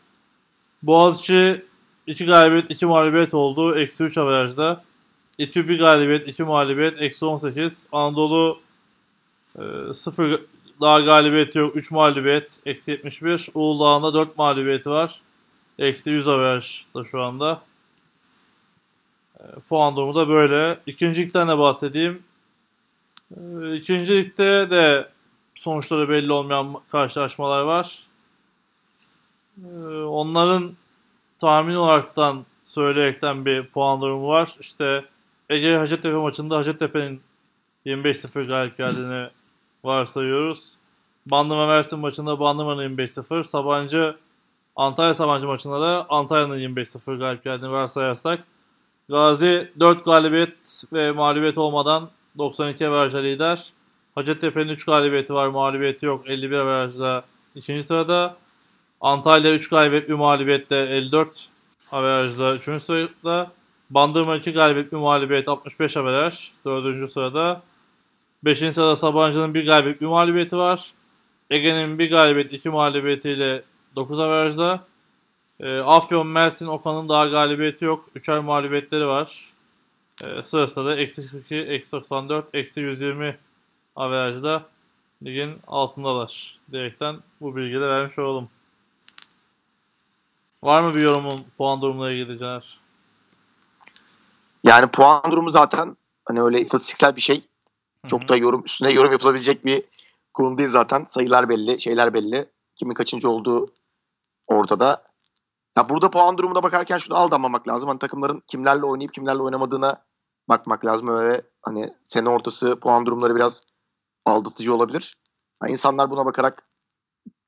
Boğaziçi 2 galibiyet 2 mağlubiyet oldu. Eksi 3 avarajda. İTÜ 1 galibiyet 2 mağlubiyet eksi 18. Anadolu 0 daha galibiyeti yok 3 mağlubiyet eksi 71. Uludağ'ın da 4 mağlubiyeti var. Eksi 100 avarajda şu anda. E, puan durumu da böyle. İkinci de bahsedeyim. E, İkinci ligde de sonuçları belli olmayan karşılaşmalar var. E, Onların tahmin olaraktan söyleyerekten bir puan durumu var. İşte Ege Hacettepe maçında Hacettepe'nin 25-0 galip geldiğini varsayıyoruz. Bandırma Mersin maçında Bandırma'nın 25-0. Sabancı Antalya Sabancı maçında da Antalya'nın 25-0 galip geldiğini varsayarsak Gazi 4 galibiyet ve mağlubiyet olmadan 92 averajla lider. Hacettepe'nin 3 galibiyeti var, mağlubiyeti yok. 51 averajla ikinci sırada. Antalya 3 galibiyet bir mağlubiyetle 54 averajla 3. sırada. Bandırma 2 galibiyet bir mağlubiyet 65 averaj 4. sırada. 5. sırada Sabancı'nın 1 galibiyet bir mağlubiyeti var. Ege'nin 1 galibiyet 2 mağlubiyetiyle 9 averajda. E, Afyon, Mersin, Okan'ın daha galibiyeti yok. 3'er mağlubiyetleri var. E, sırasında da eksi 42, eksi 94, eksi 120 averajda ligin altındalar. Direkten bu bilgiyi de vermiş olalım. Var mı bir yorumun puan durumuna ilgili Caner? Yani puan durumu zaten hani öyle istatistiksel bir şey. Çok hı. da yorum üstüne yorum yapılabilecek bir konu değil zaten. Sayılar belli, şeyler belli. Kimin kaçıncı olduğu ortada. Ya burada puan durumuna bakarken şunu aldanmamak lazım. Hani takımların kimlerle oynayıp kimlerle oynamadığına bakmak lazım. Öyle hani sene ortası puan durumları biraz aldatıcı olabilir. Yani insanlar buna bakarak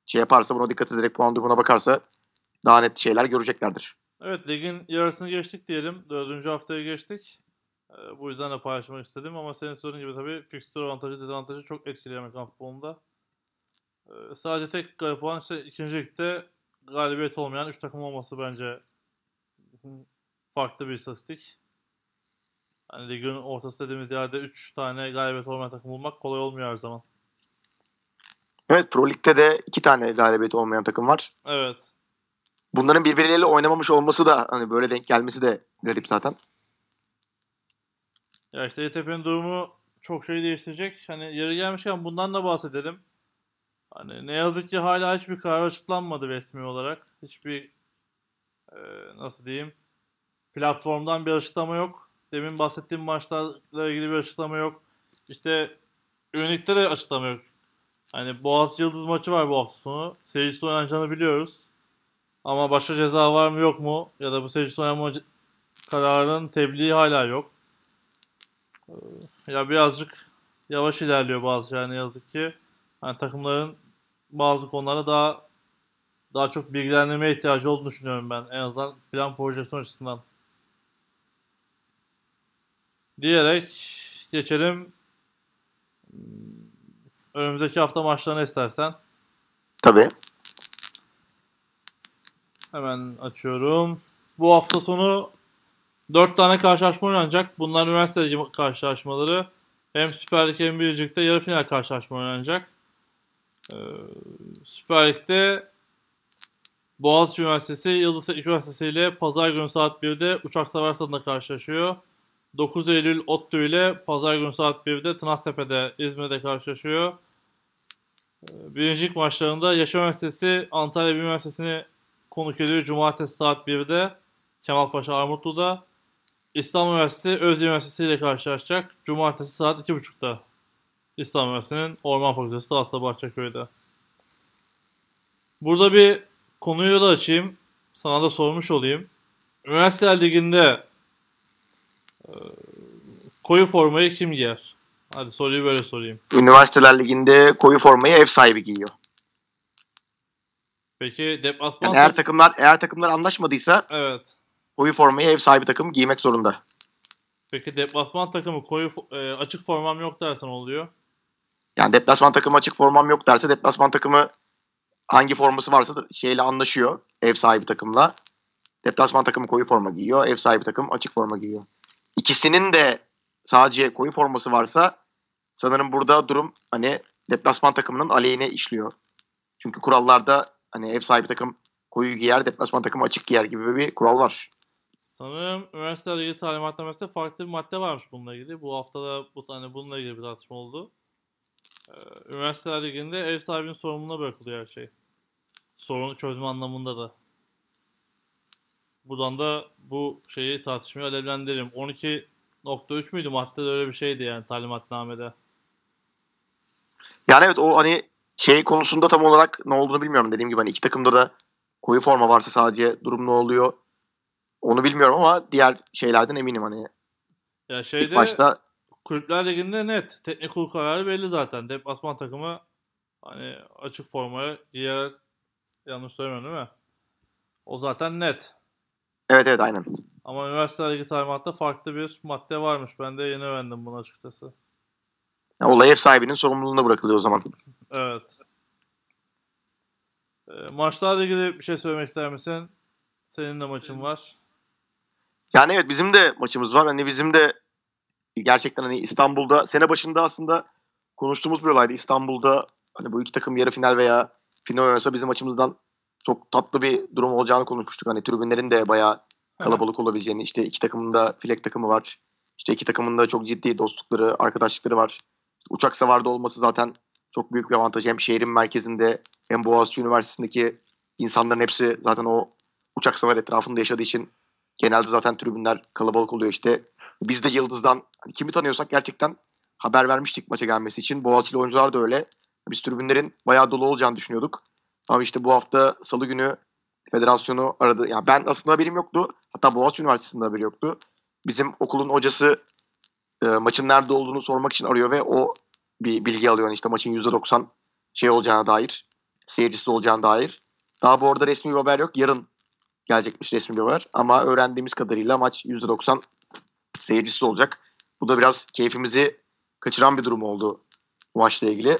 şey yaparsa, buna dikkat ederek puan durumuna bakarsa daha net şeyler göreceklerdir. Evet ligin yarısını geçtik diyelim. Dördüncü haftaya geçtik. Ee, bu yüzden de paylaşmak istedim ama senin söylediğin gibi tabii fixture avantajı dezavantajı çok etkili Amerikan futbolunda. Ee, sadece tek garip olan işte ikinci ligde galibiyet olmayan 3 takım olması bence farklı bir istatistik. Hani ligin ortası dediğimiz yerde 3 tane galibiyet olmayan takım bulmak kolay olmuyor her zaman. Evet Pro Lig'de de iki tane galibiyeti olmayan takım var. Evet. Bunların birbirleriyle oynamamış olması da hani böyle denk gelmesi de garip zaten. Ya işte ETP'nin durumu çok şey değiştirecek. Hani yeri gelmişken bundan da bahsedelim. Hani ne yazık ki hala hiçbir karar açıklanmadı resmi olarak. Hiçbir e, nasıl diyeyim platformdan bir açıklama yok. Demin bahsettiğim maçlarla ilgili bir açıklama yok. İşte Unique'de de açıklama yok. Hani Boğaz Yıldız maçı var bu hafta sonu. Seyircisiz oynanacağını biliyoruz. Ama başka ceza var mı yok mu? Ya da bu seyircisiz oynanma kararının tebliği hala yok. Ya birazcık yavaş ilerliyor bazı ne yazık ki. Hani takımların bazı konularda daha daha çok bilgilendirmeye ihtiyacı olduğunu düşünüyorum ben. En azından plan projeksiyon açısından. Diyerek geçelim önümüzdeki hafta maçlarına istersen. Tabii. Hemen açıyorum. Bu hafta sonu 4 tane karşılaşma oynanacak. Bunlar üniversite ligi karşılaşmaları. Hem Süper Lig hem Biricik'te yarı final karşılaşma oynanacak. Ee, Süper Lig'de Boğaziçi Üniversitesi Yıldız Teknik Üniversitesi ile Pazar günü saat 1'de Uçak Savar Stadı'nda karşılaşıyor. 9 Eylül ODTÜ ile Pazar günü saat 1'de Tınaztepe'de İzmir'de karşılaşıyor. Ee, Birincilik maçlarında Yaşar Üniversitesi Antalya Bilim Üniversitesi'ni konuk ediyor. Cumartesi saat 1'de Kemalpaşa Armutlu'da. İstanbul Üniversitesi Özyeğin Üniversitesi ile karşılaşacak. Cumartesi saat 2.30'da. İstanbul Üniversitesi'nin Orman Fakültesi Aslı Bahçeköy'de. Burada bir konuyu da açayım. Sana da sormuş olayım. Üniversiteler Ligi'nde koyu formayı kim giyer? Hadi soruyu böyle sorayım. Üniversiteler Ligi'nde koyu formayı ev sahibi giyiyor. Peki deplasman Yani eğer tak- takımlar eğer takımlar anlaşmadıysa Evet. koyu formayı ev sahibi takım giymek zorunda. Peki deplasman takımı koyu e, açık formam yok dersen oluyor. Yani deplasman takımı açık formam yok derse deplasman takımı hangi forması varsa da şeyle anlaşıyor ev sahibi takımla. Deplasman takımı koyu forma giyiyor, ev sahibi takım açık forma giyiyor. İkisinin de sadece koyu forması varsa sanırım burada durum hani deplasman takımının aleyhine işliyor. Çünkü kurallarda hani ev sahibi takım koyu giyer, deplasman takım açık giyer gibi bir kural var. Sanırım üniversitelerle ilgili talimatnamesinde farklı bir madde varmış bununla ilgili. Bu hafta da bu hani bununla ilgili bir tartışma oldu. Ee, üniversiteler liginde ev sahibinin sorumluluğuna bırakılıyor her şey. Sorunu çözme anlamında da. Buradan da bu şeyi tartışmayı alevlendirelim. 12.3 müydü maddede öyle bir şeydi yani talimatnamede. Yani evet o hani şey konusunda tam olarak ne olduğunu bilmiyorum. Dediğim gibi hani iki takımda da koyu forma varsa sadece durum ne oluyor onu bilmiyorum ama diğer şeylerden eminim hani. Ya İlk şeyde başta Kulüpler Ligi'nde net. Teknik kurul kararı belli zaten. Deplasman takımı hani açık formaya giyer yanlış söylemiyorum değil mi? O zaten net. Evet evet aynen. Ama Üniversiteler Ligi talimatta farklı bir madde varmış. Ben de yeni öğrendim bunu açıkçası. Yani olay ev sahibinin sorumluluğuna bırakılıyor o zaman. Evet. Ee, maçlarla ilgili bir şey söylemek ister misin? Senin de maçın var. Yani evet bizim de maçımız var. Hani bizim de gerçekten hani İstanbul'da sene başında aslında konuştuğumuz bir olaydı. İstanbul'da hani bu iki takım yarı final veya final oynasa bizim açımızdan çok tatlı bir durum olacağını konuşmuştuk. Hani tribünlerin de bayağı kalabalık olabileceğini. işte iki takımın da filek takımı var. İşte iki takımın da çok ciddi dostlukları, arkadaşlıkları var. Uçak savarda olması zaten çok büyük bir avantaj. Hem şehrin merkezinde hem Boğaziçi Üniversitesi'ndeki insanların hepsi zaten o uçak savar etrafında yaşadığı için genelde zaten tribünler kalabalık oluyor işte. Biz de Yıldız'dan hani kimi tanıyorsak gerçekten haber vermiştik maça gelmesi için. Boğaziçi'li oyuncular da öyle. Biz tribünlerin bayağı dolu olacağını düşünüyorduk. Ama işte bu hafta salı günü federasyonu aradı. Yani ben aslında haberim yoktu. Hatta Boğaziçi Üniversitesi'nde haberi yoktu. Bizim okulun hocası e, maçın nerede olduğunu sormak için arıyor ve o bir bilgi alıyor. Yani işte maçın %90 şey olacağına dair, seyircisi olacağına dair. Daha bu arada resmi bir haber yok. Yarın gelecekmiş resmi bir haber. Ama öğrendiğimiz kadarıyla maç %90 seyircisi olacak. Bu da biraz keyfimizi kaçıran bir durum oldu bu maçla ilgili.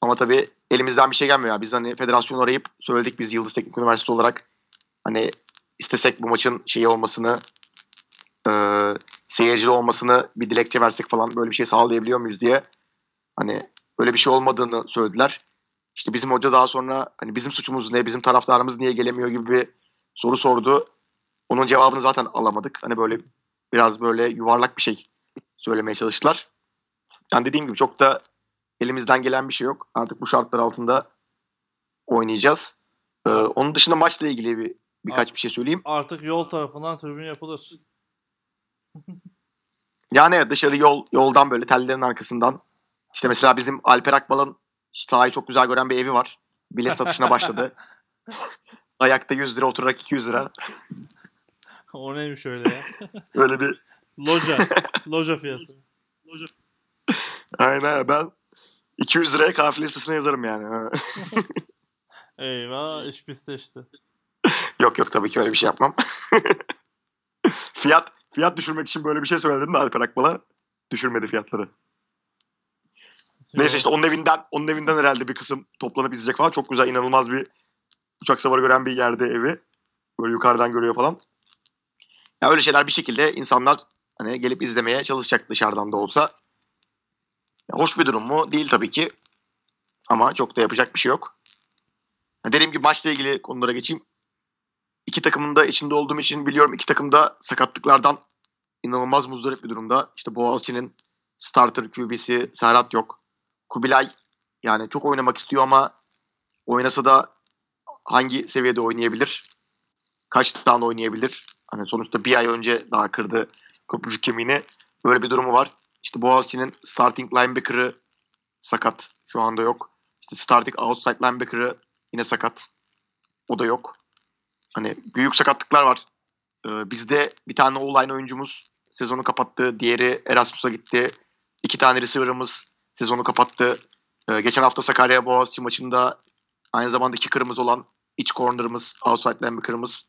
Ama tabii elimizden bir şey gelmiyor. Ya. Biz hani federasyonu arayıp söyledik biz Yıldız Teknik Üniversitesi olarak hani istesek bu maçın şeyi olmasını e, seyircili olmasını bir dilekçe versek falan böyle bir şey sağlayabiliyor muyuz diye hani öyle bir şey olmadığını söylediler. İşte bizim hoca daha sonra hani bizim suçumuz ne, bizim taraftarımız niye gelemiyor gibi bir soru sordu. Onun cevabını zaten alamadık. Hani böyle biraz böyle yuvarlak bir şey söylemeye çalıştılar. Yani dediğim gibi çok da elimizden gelen bir şey yok. Artık bu şartlar altında oynayacağız. Ee, onun dışında maçla ilgili bir birkaç bir şey söyleyeyim. Artık yol tarafından tribün yapılır. Yani dışarı yol yoldan böyle tellerin arkasından. İşte mesela bizim Alper Akbal'ın sahayı çok güzel gören bir evi var. Bilet satışına başladı. Ayakta 100 lira oturarak 200 lira. o neymiş öyle ya? Öyle bir Loca. Loca fiyatı. aynen ben 200 liraya kahve listesine yazarım yani. Eyvah iş pisleşti. yok yok tabii ki öyle bir şey yapmam. fiyat fiyat düşürmek için böyle bir şey söyledim de Alper Akbal'a düşürmedi fiyatları. Neyse işte onun evinden onun evinden herhalde bir kısım toplanıp izleyecek falan. Çok güzel inanılmaz bir uçak savarı gören bir yerde evi. Böyle yukarıdan görüyor falan. Ya öyle şeyler bir şekilde insanlar hani gelip izlemeye çalışacak dışarıdan da olsa. Hoş bir durum mu? Değil tabii ki. Ama çok da yapacak bir şey yok. Dediğim gibi maçla ilgili konulara geçeyim. İki takımın da içinde olduğum için biliyorum iki takım da sakatlıklardan inanılmaz muzdarip bir durumda. İşte Boğaziçi'nin starter QB'si Serhat yok. Kubilay yani çok oynamak istiyor ama oynasa da hangi seviyede oynayabilir? Kaç tane oynayabilir? Hani sonuçta bir ay önce daha kırdı köprücük kemiğini. Böyle bir durumu var. İşte Boğaziçi'nin starting linebacker'ı sakat. Şu anda yok. İşte starting outside linebacker'ı yine sakat. O da yok. Hani büyük sakatlıklar var. Ee, bizde bir tane online oyuncumuz sezonu kapattı. Diğeri Erasmus'a gitti. İki tane receiver'ımız sezonu kapattı. Ee, geçen hafta Sakarya Boğaziçi maçında aynı zamanda kicker'ımız olan iç corner'ımız, outside linebacker'ımız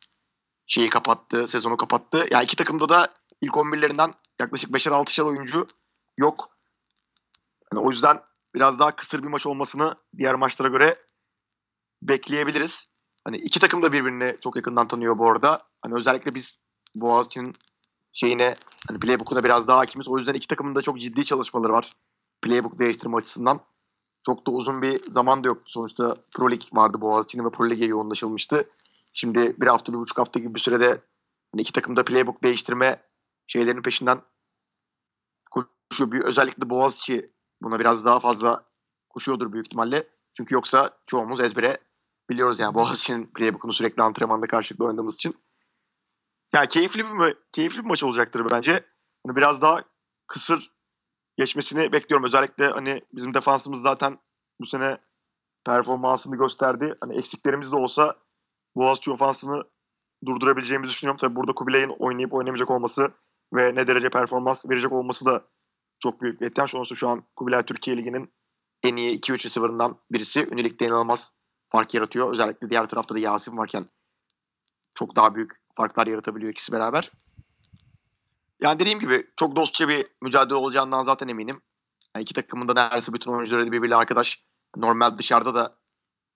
şeyi kapattı, sezonu kapattı. Ya yani iki takımda da ilk 11'lerinden yaklaşık 5'er 6'şer oyuncu yok. Yani o yüzden biraz daha kısır bir maç olmasını diğer maçlara göre bekleyebiliriz. Hani iki takım da birbirini çok yakından tanıyor bu arada. Hani özellikle biz Boğaziçi'nin şeyine hani playbook'una biraz daha hakimiz. O yüzden iki takımın da çok ciddi çalışmaları var. Playbook değiştirme açısından. Çok da uzun bir zaman da yoktu. Sonuçta Pro Lig vardı Boğaziçi'nin ve Pro Lig'e yoğunlaşılmıştı. Şimdi bir hafta, bir buçuk hafta gibi bir sürede hani iki takım da playbook değiştirme şeylerinin peşinden koşuyor. Bir, özellikle Boğaziçi buna biraz daha fazla koşuyordur büyük ihtimalle. Çünkü yoksa çoğumuz ezbere biliyoruz yani Boğaziçi'nin playbook'unu sürekli antrenmanda karşılıklı oynadığımız için. Yani keyifli bir keyifli bir maç olacaktır bence. Hani biraz daha kısır geçmesini bekliyorum. Özellikle hani bizim defansımız zaten bu sene performansını gösterdi. Hani eksiklerimiz de olsa Boğaziçi ofansını durdurabileceğimizi düşünüyorum. Tabii burada Kubilay'ın oynayıp oynamayacak olması ve ne derece performans verecek olması da çok büyük bir etken. Sonuçta şu an Kubilay Türkiye Ligi'nin en iyi 2-3 receiver'ından birisi. Ünilikte inanılmaz fark yaratıyor. Özellikle diğer tarafta da Yasin varken çok daha büyük farklar yaratabiliyor ikisi beraber. Yani dediğim gibi çok dostça bir mücadele olacağından zaten eminim. Yani iki takımın da neredeyse bütün oyuncuları birbiriyle arkadaş. Normal dışarıda da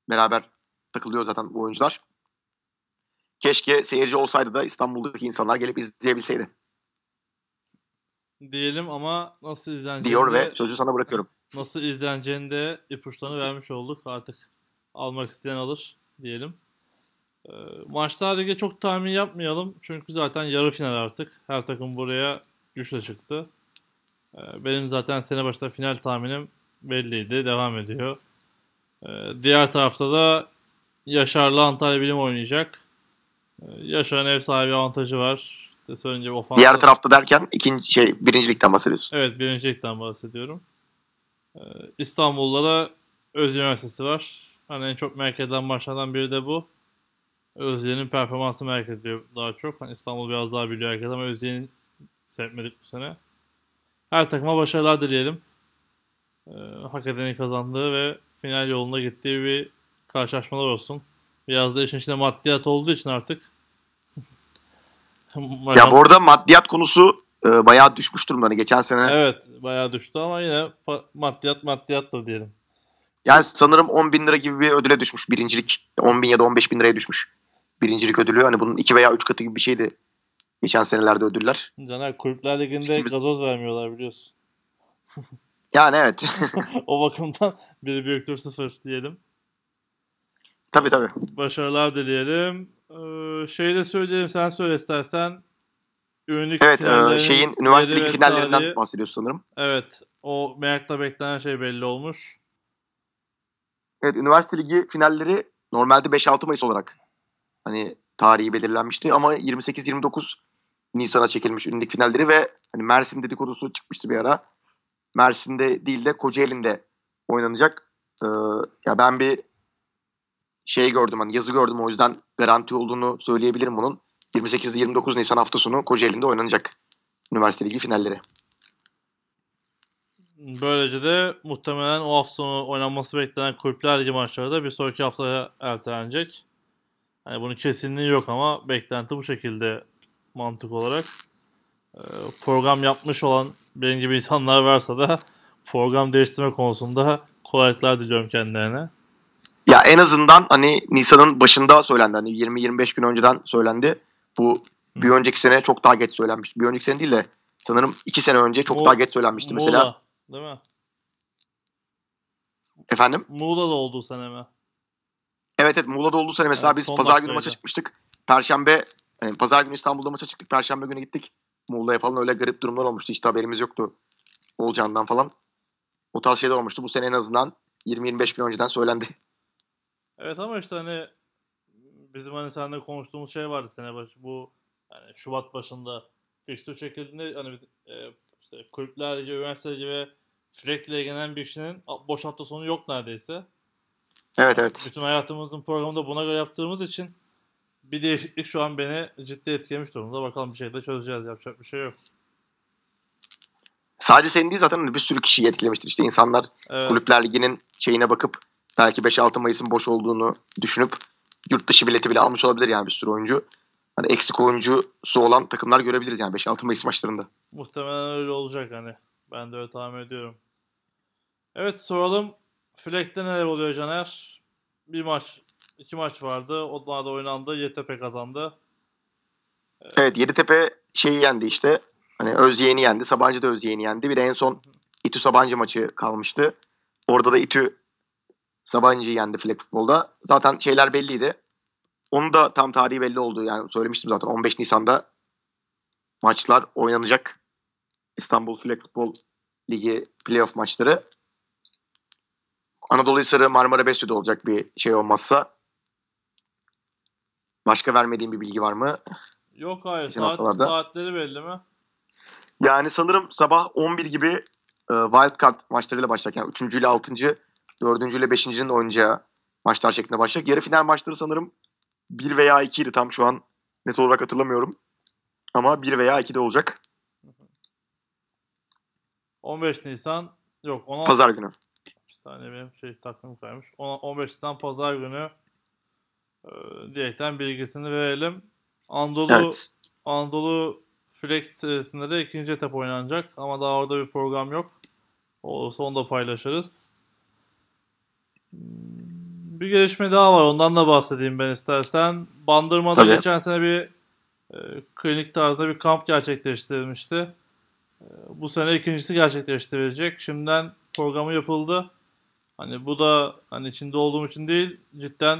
beraber takılıyor zaten bu oyuncular. Keşke seyirci olsaydı da İstanbul'daki insanlar gelip izleyebilseydi. Diyelim ama nasıl izleneceğini Diyor ve sözü sana bırakıyorum. nasıl izleneceğini de ipuçlarını vermiş olduk. Artık almak isteyen alır diyelim. Ee, maçlar lige çok tahmin yapmayalım. Çünkü zaten yarı final artık. Her takım buraya güçle çıktı. Ee, benim zaten sene başında final tahminim belliydi. Devam ediyor. Ee, diğer tarafta da Yaşar'la Antalya Bilim oynayacak. Yaşar'ın ev sahibi avantajı var. İşte söyleyince ofans. Diğer tarafta derken ikinci şey birinci ligden bahsediyorsun. Evet birincilikten bahsediyorum. Ee, İstanbul'da da Özyeğin Üniversitesi var. Hani en çok merak edilen maçlardan biri de bu. Özyeğin'in performansı merak ediliyor daha çok. Hani İstanbul biraz daha biliyor herkes ama Özyeğin'i seyretmedik bu sene. Her takıma başarılar dileyelim. Ee, hak edeni kazandığı ve final yolunda gittiği bir karşılaşmalar olsun. Biraz da işin içinde maddiyat olduğu için artık. Ya bu arada maddiyat konusu e, bayağı düşmüş durumda. Hani geçen sene Evet bayağı düştü ama yine maddiyat maddiyattır diyelim. yani sanırım 10 bin lira gibi bir ödüle düşmüş birincilik. 10 bin ya da 15 bin liraya düşmüş birincilik ödülü. Hani bunun 2 veya 3 katı gibi bir şeydi geçen senelerde ödüller. Caner Kulüpler Ligi'nde İkimiz- gazoz vermiyorlar biliyorsun. Yani evet. o bakımdan biri büyüktür sıfır diyelim. tabii tabii. Başarılar dileyelim. Ee, şey de söyleyelim sen söyle istersen. Ünlük Evet e, şeyin üniversite yeri ligi ve finallerinden tarihi- bahsediyorsun sanırım. Evet o merakla beklenen şey belli olmuş. Evet üniversite ligi finalleri normalde 5-6 Mayıs olarak hani tarihi belirlenmişti ama 28-29 Nisan'a çekilmiş ünlük finalleri ve hani Mersin dedikodusu çıkmıştı bir ara. Mersin'de değil de Kocaeli'nde oynanacak. Ee, ya ben bir şey gördüm hani yazı gördüm o yüzden garanti olduğunu söyleyebilirim bunun. 28 29 Nisan hafta sonu Kocaeli'nde oynanacak üniversite ligi finalleri. Böylece de muhtemelen o hafta sonu oynanması beklenen Kulüpler Ligi maçları da bir sonraki haftaya ertelenecek. Yani bunun kesinliği yok ama beklenti bu şekilde mantık olarak. Ee, program yapmış olan benim gibi insanlar varsa da program değiştirme konusunda kolaylıklar diliyorum kendilerine. Ya en azından hani Nisan'ın başında söylendi. Hani 20-25 gün önceden söylendi. Bu bir önceki sene çok daha geç söylenmişti. Bir önceki sene değil de sanırım 2 sene önce çok Mu- daha geç söylenmişti mesela. Muğla, değil mi? Efendim? Muğla'da olduğu sene mi? Evet evet Muğla'da olduğu sene mesela Evet, biz pazar günü maça çıkmıştık. Perşembe yani pazar günü İstanbul'da maça çıktık. Perşembe günü gittik. Muğla'ya falan öyle garip durumlar olmuştu. Hiç de haberimiz yoktu olacağından falan. O tarz şeyler olmuştu. Bu sene en azından 20-25 gün önceden söylendi. Evet ama işte hani bizim hani seninle konuştuğumuz şey vardı sene başı. Bu yani Şubat başında fixture çekildiğinde hani e, işte kulüpler ligi, üniversite ligi ve Frek'le gelen bir kişinin boş hafta sonu yok neredeyse. Evet evet. Bütün hayatımızın programını da buna göre yaptığımız için bir değişiklik şu an beni ciddi etkilemiş durumda. Bakalım bir şekilde çözeceğiz. Yapacak bir şey yok. Sadece seni değil zaten hani bir sürü kişiyi etkilemiştir. İşte insanlar Evet. Kulüpler Ligi'nin şeyine bakıp belki 5-6 Mayıs'ın boş olduğunu düşünüp yurt dışı bileti bile almış olabilir yani bir sürü oyuncu. Hani eksik oyuncusu olan takımlar görebiliriz yani 5-6 Mayıs maçlarında. Muhtemelen öyle olacak hani. Ben de öyle tahmin ediyorum. Evet soralım. Fleck'te neler oluyor Caner? Bir maç, iki maç vardı. Onlar da oynandı. YTP kazandı. Evet Yeditepe şeyi yendi işte. Hani Özyeğin'i yendi. Sabancı da Özyeğin'i yendi. Bir de en son İTÜ Sabancı maçı kalmıştı. Orada da İTÜ Sabancı'yı yendi flag futbolda. Zaten şeyler belliydi. Onun da tam tarihi belli oldu. Yani söylemiştim zaten 15 Nisan'da maçlar oynanacak. İstanbul Flag Futbol Ligi playoff maçları. Anadolu Hisarı Marmara Besyo'da olacak bir şey olmazsa. Başka vermediğim bir bilgi var mı? Yok hayır. Geçen Saat, haftalarda. saatleri belli mi? Yani sanırım sabah 11 gibi e, wild card maçlarıyla başlayacak. Yani 3. ile 6. 4. ile 5.'nin oynayacağı maçlar şeklinde başlayacak. Yarı final maçları sanırım 1 veya 2 idi tam şu an net olarak hatırlamıyorum. Ama 1 veya 2 de olacak 15 Nisan yok 16 pazar günü. Bir saniye benim şey takvim kaymış. On- 15 Nisan pazar günü e, direkten bilgisini verelim. Anadolu Evet. Anadolu Flex serisinde de ikinci etap oynanacak ama daha orada bir program yok. Olursa onu da paylaşırız. Bir gelişme daha var. Ondan da bahsedeyim ben istersen. Bandırma'da Tabii. geçen sene bir e, klinik tarzda bir kamp gerçekleştirilmişti. E, bu sene ikincisi gerçekleştirilecek. Şimdiden programı yapıldı. Hani bu da hani içinde olduğum için değil cidden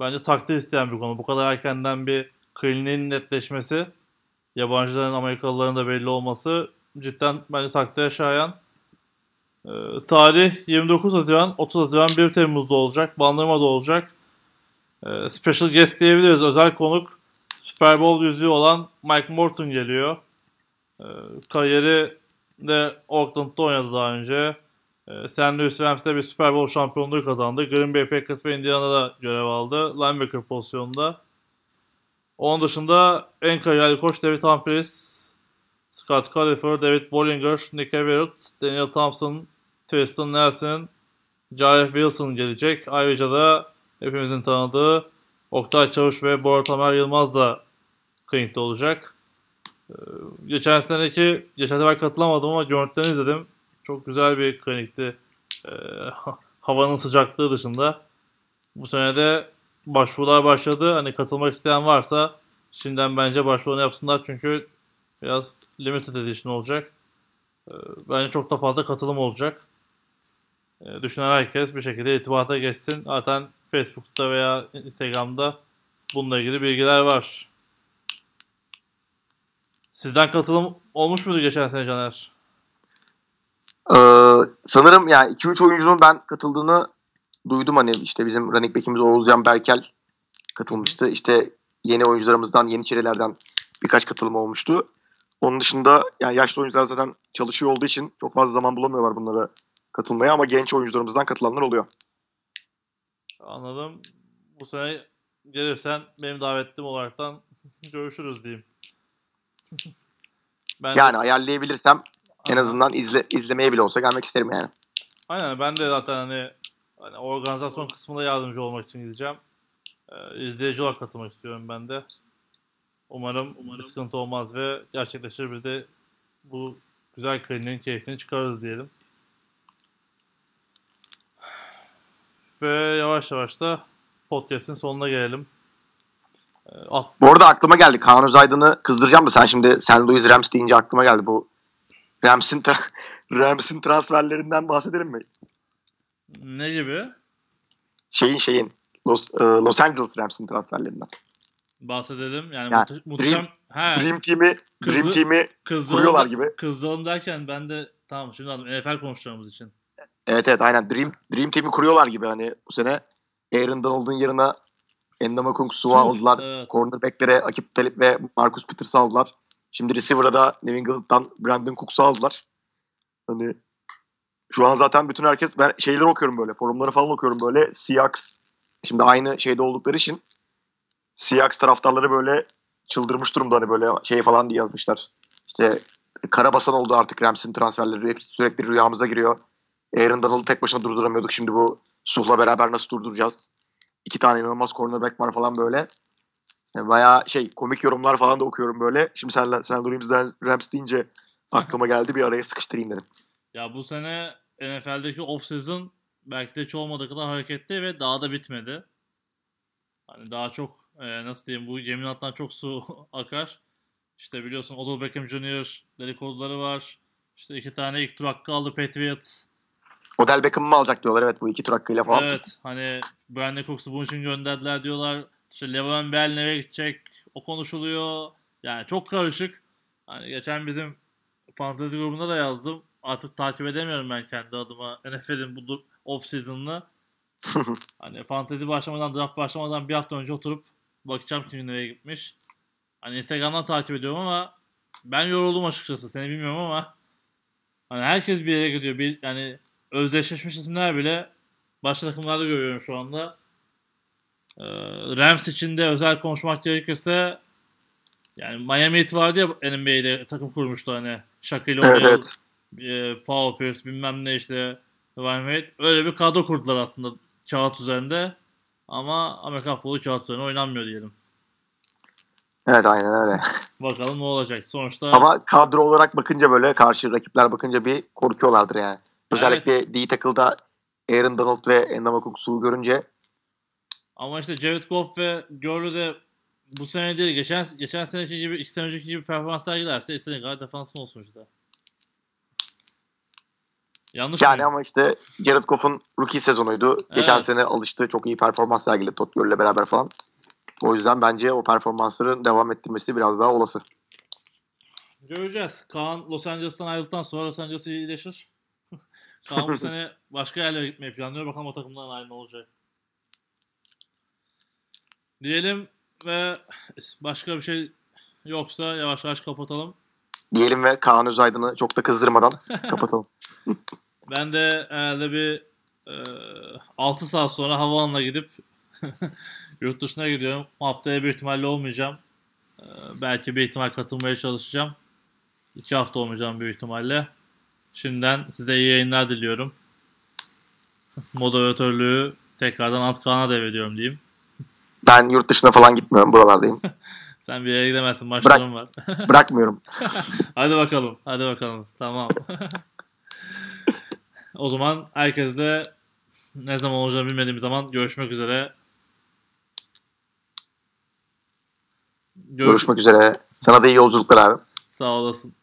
bence takdir isteyen bir konu. Bu kadar erkenden bir kliniğin netleşmesi yabancıların Amerikalıların da belli olması cidden bence takdire şayan. Ee, tarih 29 Haziran, 30 Haziran 1 Temmuz'da olacak. Bandırma'da olacak. Ee, special guest diyebiliriz. Özel konuk Super Bowl yüzüğü olan Mike Morton geliyor. Ee, kariyeri de Oakland'da oynadı daha önce. Ee, St. Louis Rams'te bir Super Bowl şampiyonluğu kazandı. Green Bay Packers ve Indiana'da görev aldı. Linebacker pozisyonunda. Onun dışında en kariyerli koç David Humphries, Scott Califer, David Bollinger, Nick Everett, Daniel Thompson, Tristan Nelson, Jareth Wilson gelecek. Ayrıca da hepimizin tanıdığı Oktay Çavuş ve Bora Tamer Yılmaz da Clinic'te olacak. Ee, geçen seneki, geçen sefer katılamadım ama görüntülerini izledim. Çok güzel bir klinikti. Ee, havanın sıcaklığı dışında. Bu sene de başvurular başladı. Hani katılmak isteyen varsa şimdiden bence başvurunu yapsınlar çünkü biraz limited edition olacak. Ee, bence çok da fazla katılım olacak. Ee, düşünen herkes bir şekilde itibata geçsin. Zaten Facebook'ta veya Instagram'da bununla ilgili bilgiler var. Sizden katılım olmuş muydu geçen sene Caner? Ee, sanırım yani 2-3 oyuncunun ben katıldığını duydum hani işte bizim running back'imiz Oğuzcan Berkel katılmıştı. İşte yeni oyuncularımızdan, yeni çerelerden birkaç katılım olmuştu. Onun dışında yani yaşlı oyuncular zaten çalışıyor olduğu için çok fazla zaman bulamıyorlar bunlara katılmaya ama genç oyuncularımızdan katılanlar oluyor. Anladım. Bu sene gelirsen benim davetlim olaraktan görüşürüz diyeyim. ben de- Yani ayarlayabilirsem en Aha. azından izle, izlemeye bile olsa gelmek isterim yani. Aynen ben de zaten hani, hani organizasyon kısmında yardımcı olmak için gideceğim. Ee, izleyici olarak katılmak istiyorum ben de. Umarım, bir sıkıntı olmaz ve gerçekleşir biz de bu güzel kliniğin keyfini çıkarırız diyelim. Ve yavaş yavaş da podcast'in sonuna gelelim. Ee, at- Bu arada aklıma geldi. Kaan Özaydın'ı kızdıracağım da sen şimdi St. Louis Rams deyince aklıma geldi bu. Rams'in tra- Rams'in transferlerinden bahsedelim mi? ne gibi? Şeyin şeyin Los, e, Los Angeles Rams'in transferlerinden. Bahsedelim. Yani Ya, muhte- muhteşem... He, Dream Team'i Dream Kızı- Team'i kızdıralım- kuruyorlar gibi. Kızdıralım derken ben de tamam şimdi anladım. NFL konuşacağımız için. Evet evet aynen Dream Dream Team'i kuruyorlar gibi hani bu sene Aaron Donald'ın yerine Endama Su'u Su, aldılar. evet. Cornerback'lere Akip Talip ve Marcus Peters'ı aldılar. Şimdi receiver'a da New England'dan Brandon Cooks'u aldılar. Hani şu an zaten bütün herkes ben şeyleri okuyorum böyle forumları falan okuyorum böyle Seahawks şimdi aynı şeyde oldukları için Seahawks taraftarları böyle çıldırmış durumda hani böyle şey falan diye yazmışlar. İşte karabasan oldu artık Rams'in transferleri hep sürekli rüyamıza giriyor. Aaron Donald'ı tek başına durduramıyorduk. Şimdi bu Suh'la beraber nasıl durduracağız? İki tane inanılmaz cornerback var falan böyle. Yani bayağı şey komik yorumlar falan da okuyorum böyle. Şimdi sen, sen Rams'den Rams deyince aklıma geldi bir araya sıkıştırayım dedim. Ya bu sene NFL'deki off-season belki de hiç olmadığı kadar hareketli ve daha da bitmedi. Hani daha çok e, nasıl diyeyim bu yemin altından çok su akar. İşte biliyorsun Odell Beckham Jr. dedikoduları var. İşte iki tane ilk tur hakkı aldı Patriots. Odell Beckham'ı mı alacak diyorlar evet bu iki tur hakkıyla falan. Evet hani Brandon Cooks'u bunun için gönderdiler diyorlar. İşte Le'Veon Bell nereye gidecek o konuşuluyor. Yani çok karışık. Hani geçen bizim fantezi grubunda da yazdım. Artık takip edemiyorum ben kendi adıma NFL'in bu off season'ını. Hani fantezi başlamadan, draft başlamadan bir hafta önce oturup bakacağım kim nereye gitmiş. Hani Instagram'dan takip ediyorum ama ben yoruldum açıkçası. Seni bilmiyorum ama hani herkes bir yere gidiyor. Bir, yani özdeşleşmiş isimler bile başka takımlarda görüyorum şu anda. Ee, Rams için de özel konuşmak gerekirse yani Miami Heat vardı ya NBA'de takım kurmuştu hani Shaquille O'Neal, evet. e, Paul Pierce bilmem ne işte Wade öyle bir kadro kurdular aslında kağıt üzerinde ama Amerikan futbolu kağıt üzerine oynanmıyor diyelim. Evet aynen öyle. Bakalım ne olacak. Sonuçta Ama kadro olarak bakınca böyle karşı rakipler bakınca bir korkuyorlardır yani. Özellikle D tackle'da Aaron Donald ve Cooks'u görünce ama işte Jared Goff ve Gurley de bu sene değil geçen geçen seneki gibi iki sene önceki gibi performans sergilerse istediğin kadar defansın olsun işte. Yanlış Yani mıyım? ama işte Jared Goff'un rookie sezonuydu. Geçen Evet. sene alıştı. Çok iyi performans sergiledi Todd Gurley'le beraber falan. O yüzden bence o performansları devam ettirmesi biraz daha olası. Göreceğiz. Kaan Los Angeles'tan ayrıldıktan sonra Los Angeles iyileşir. Kaan bu sene başka yerlere gitmeyi planlıyor. Bakalım o takımdan ayrı ne olacak. Diyelim ve başka bir şey yoksa yavaş yavaş kapatalım. Diyelim ve Kaan Özaydın'ı çok da kızdırmadan kapatalım. Ben de herhalde bir e, 6 saat sonra havaalanına gidip yurt dışına gidiyorum. Haftaya büyük ihtimalle olmayacağım. E, belki bir ihtimal katılmaya çalışacağım. 2 hafta olmayacağım büyük ihtimalle. Şimdiden size iyi yayınlar diliyorum. Moderatörlüğü tekrardan Ant Kaan'a devrediyorum diyeyim. Ben yurt dışına falan gitmiyorum. Buralardayım. Sen bir yere gidemezsin. Maçların var. Bırakmıyorum. hadi bakalım. Hadi bakalım. Tamam. o zaman herkes de ne zaman olacağını bilmediğim zaman görüşmek üzere. Görüş- Görüşmek üzere. Sana da iyi yolculuklar abi. Sağ olasın.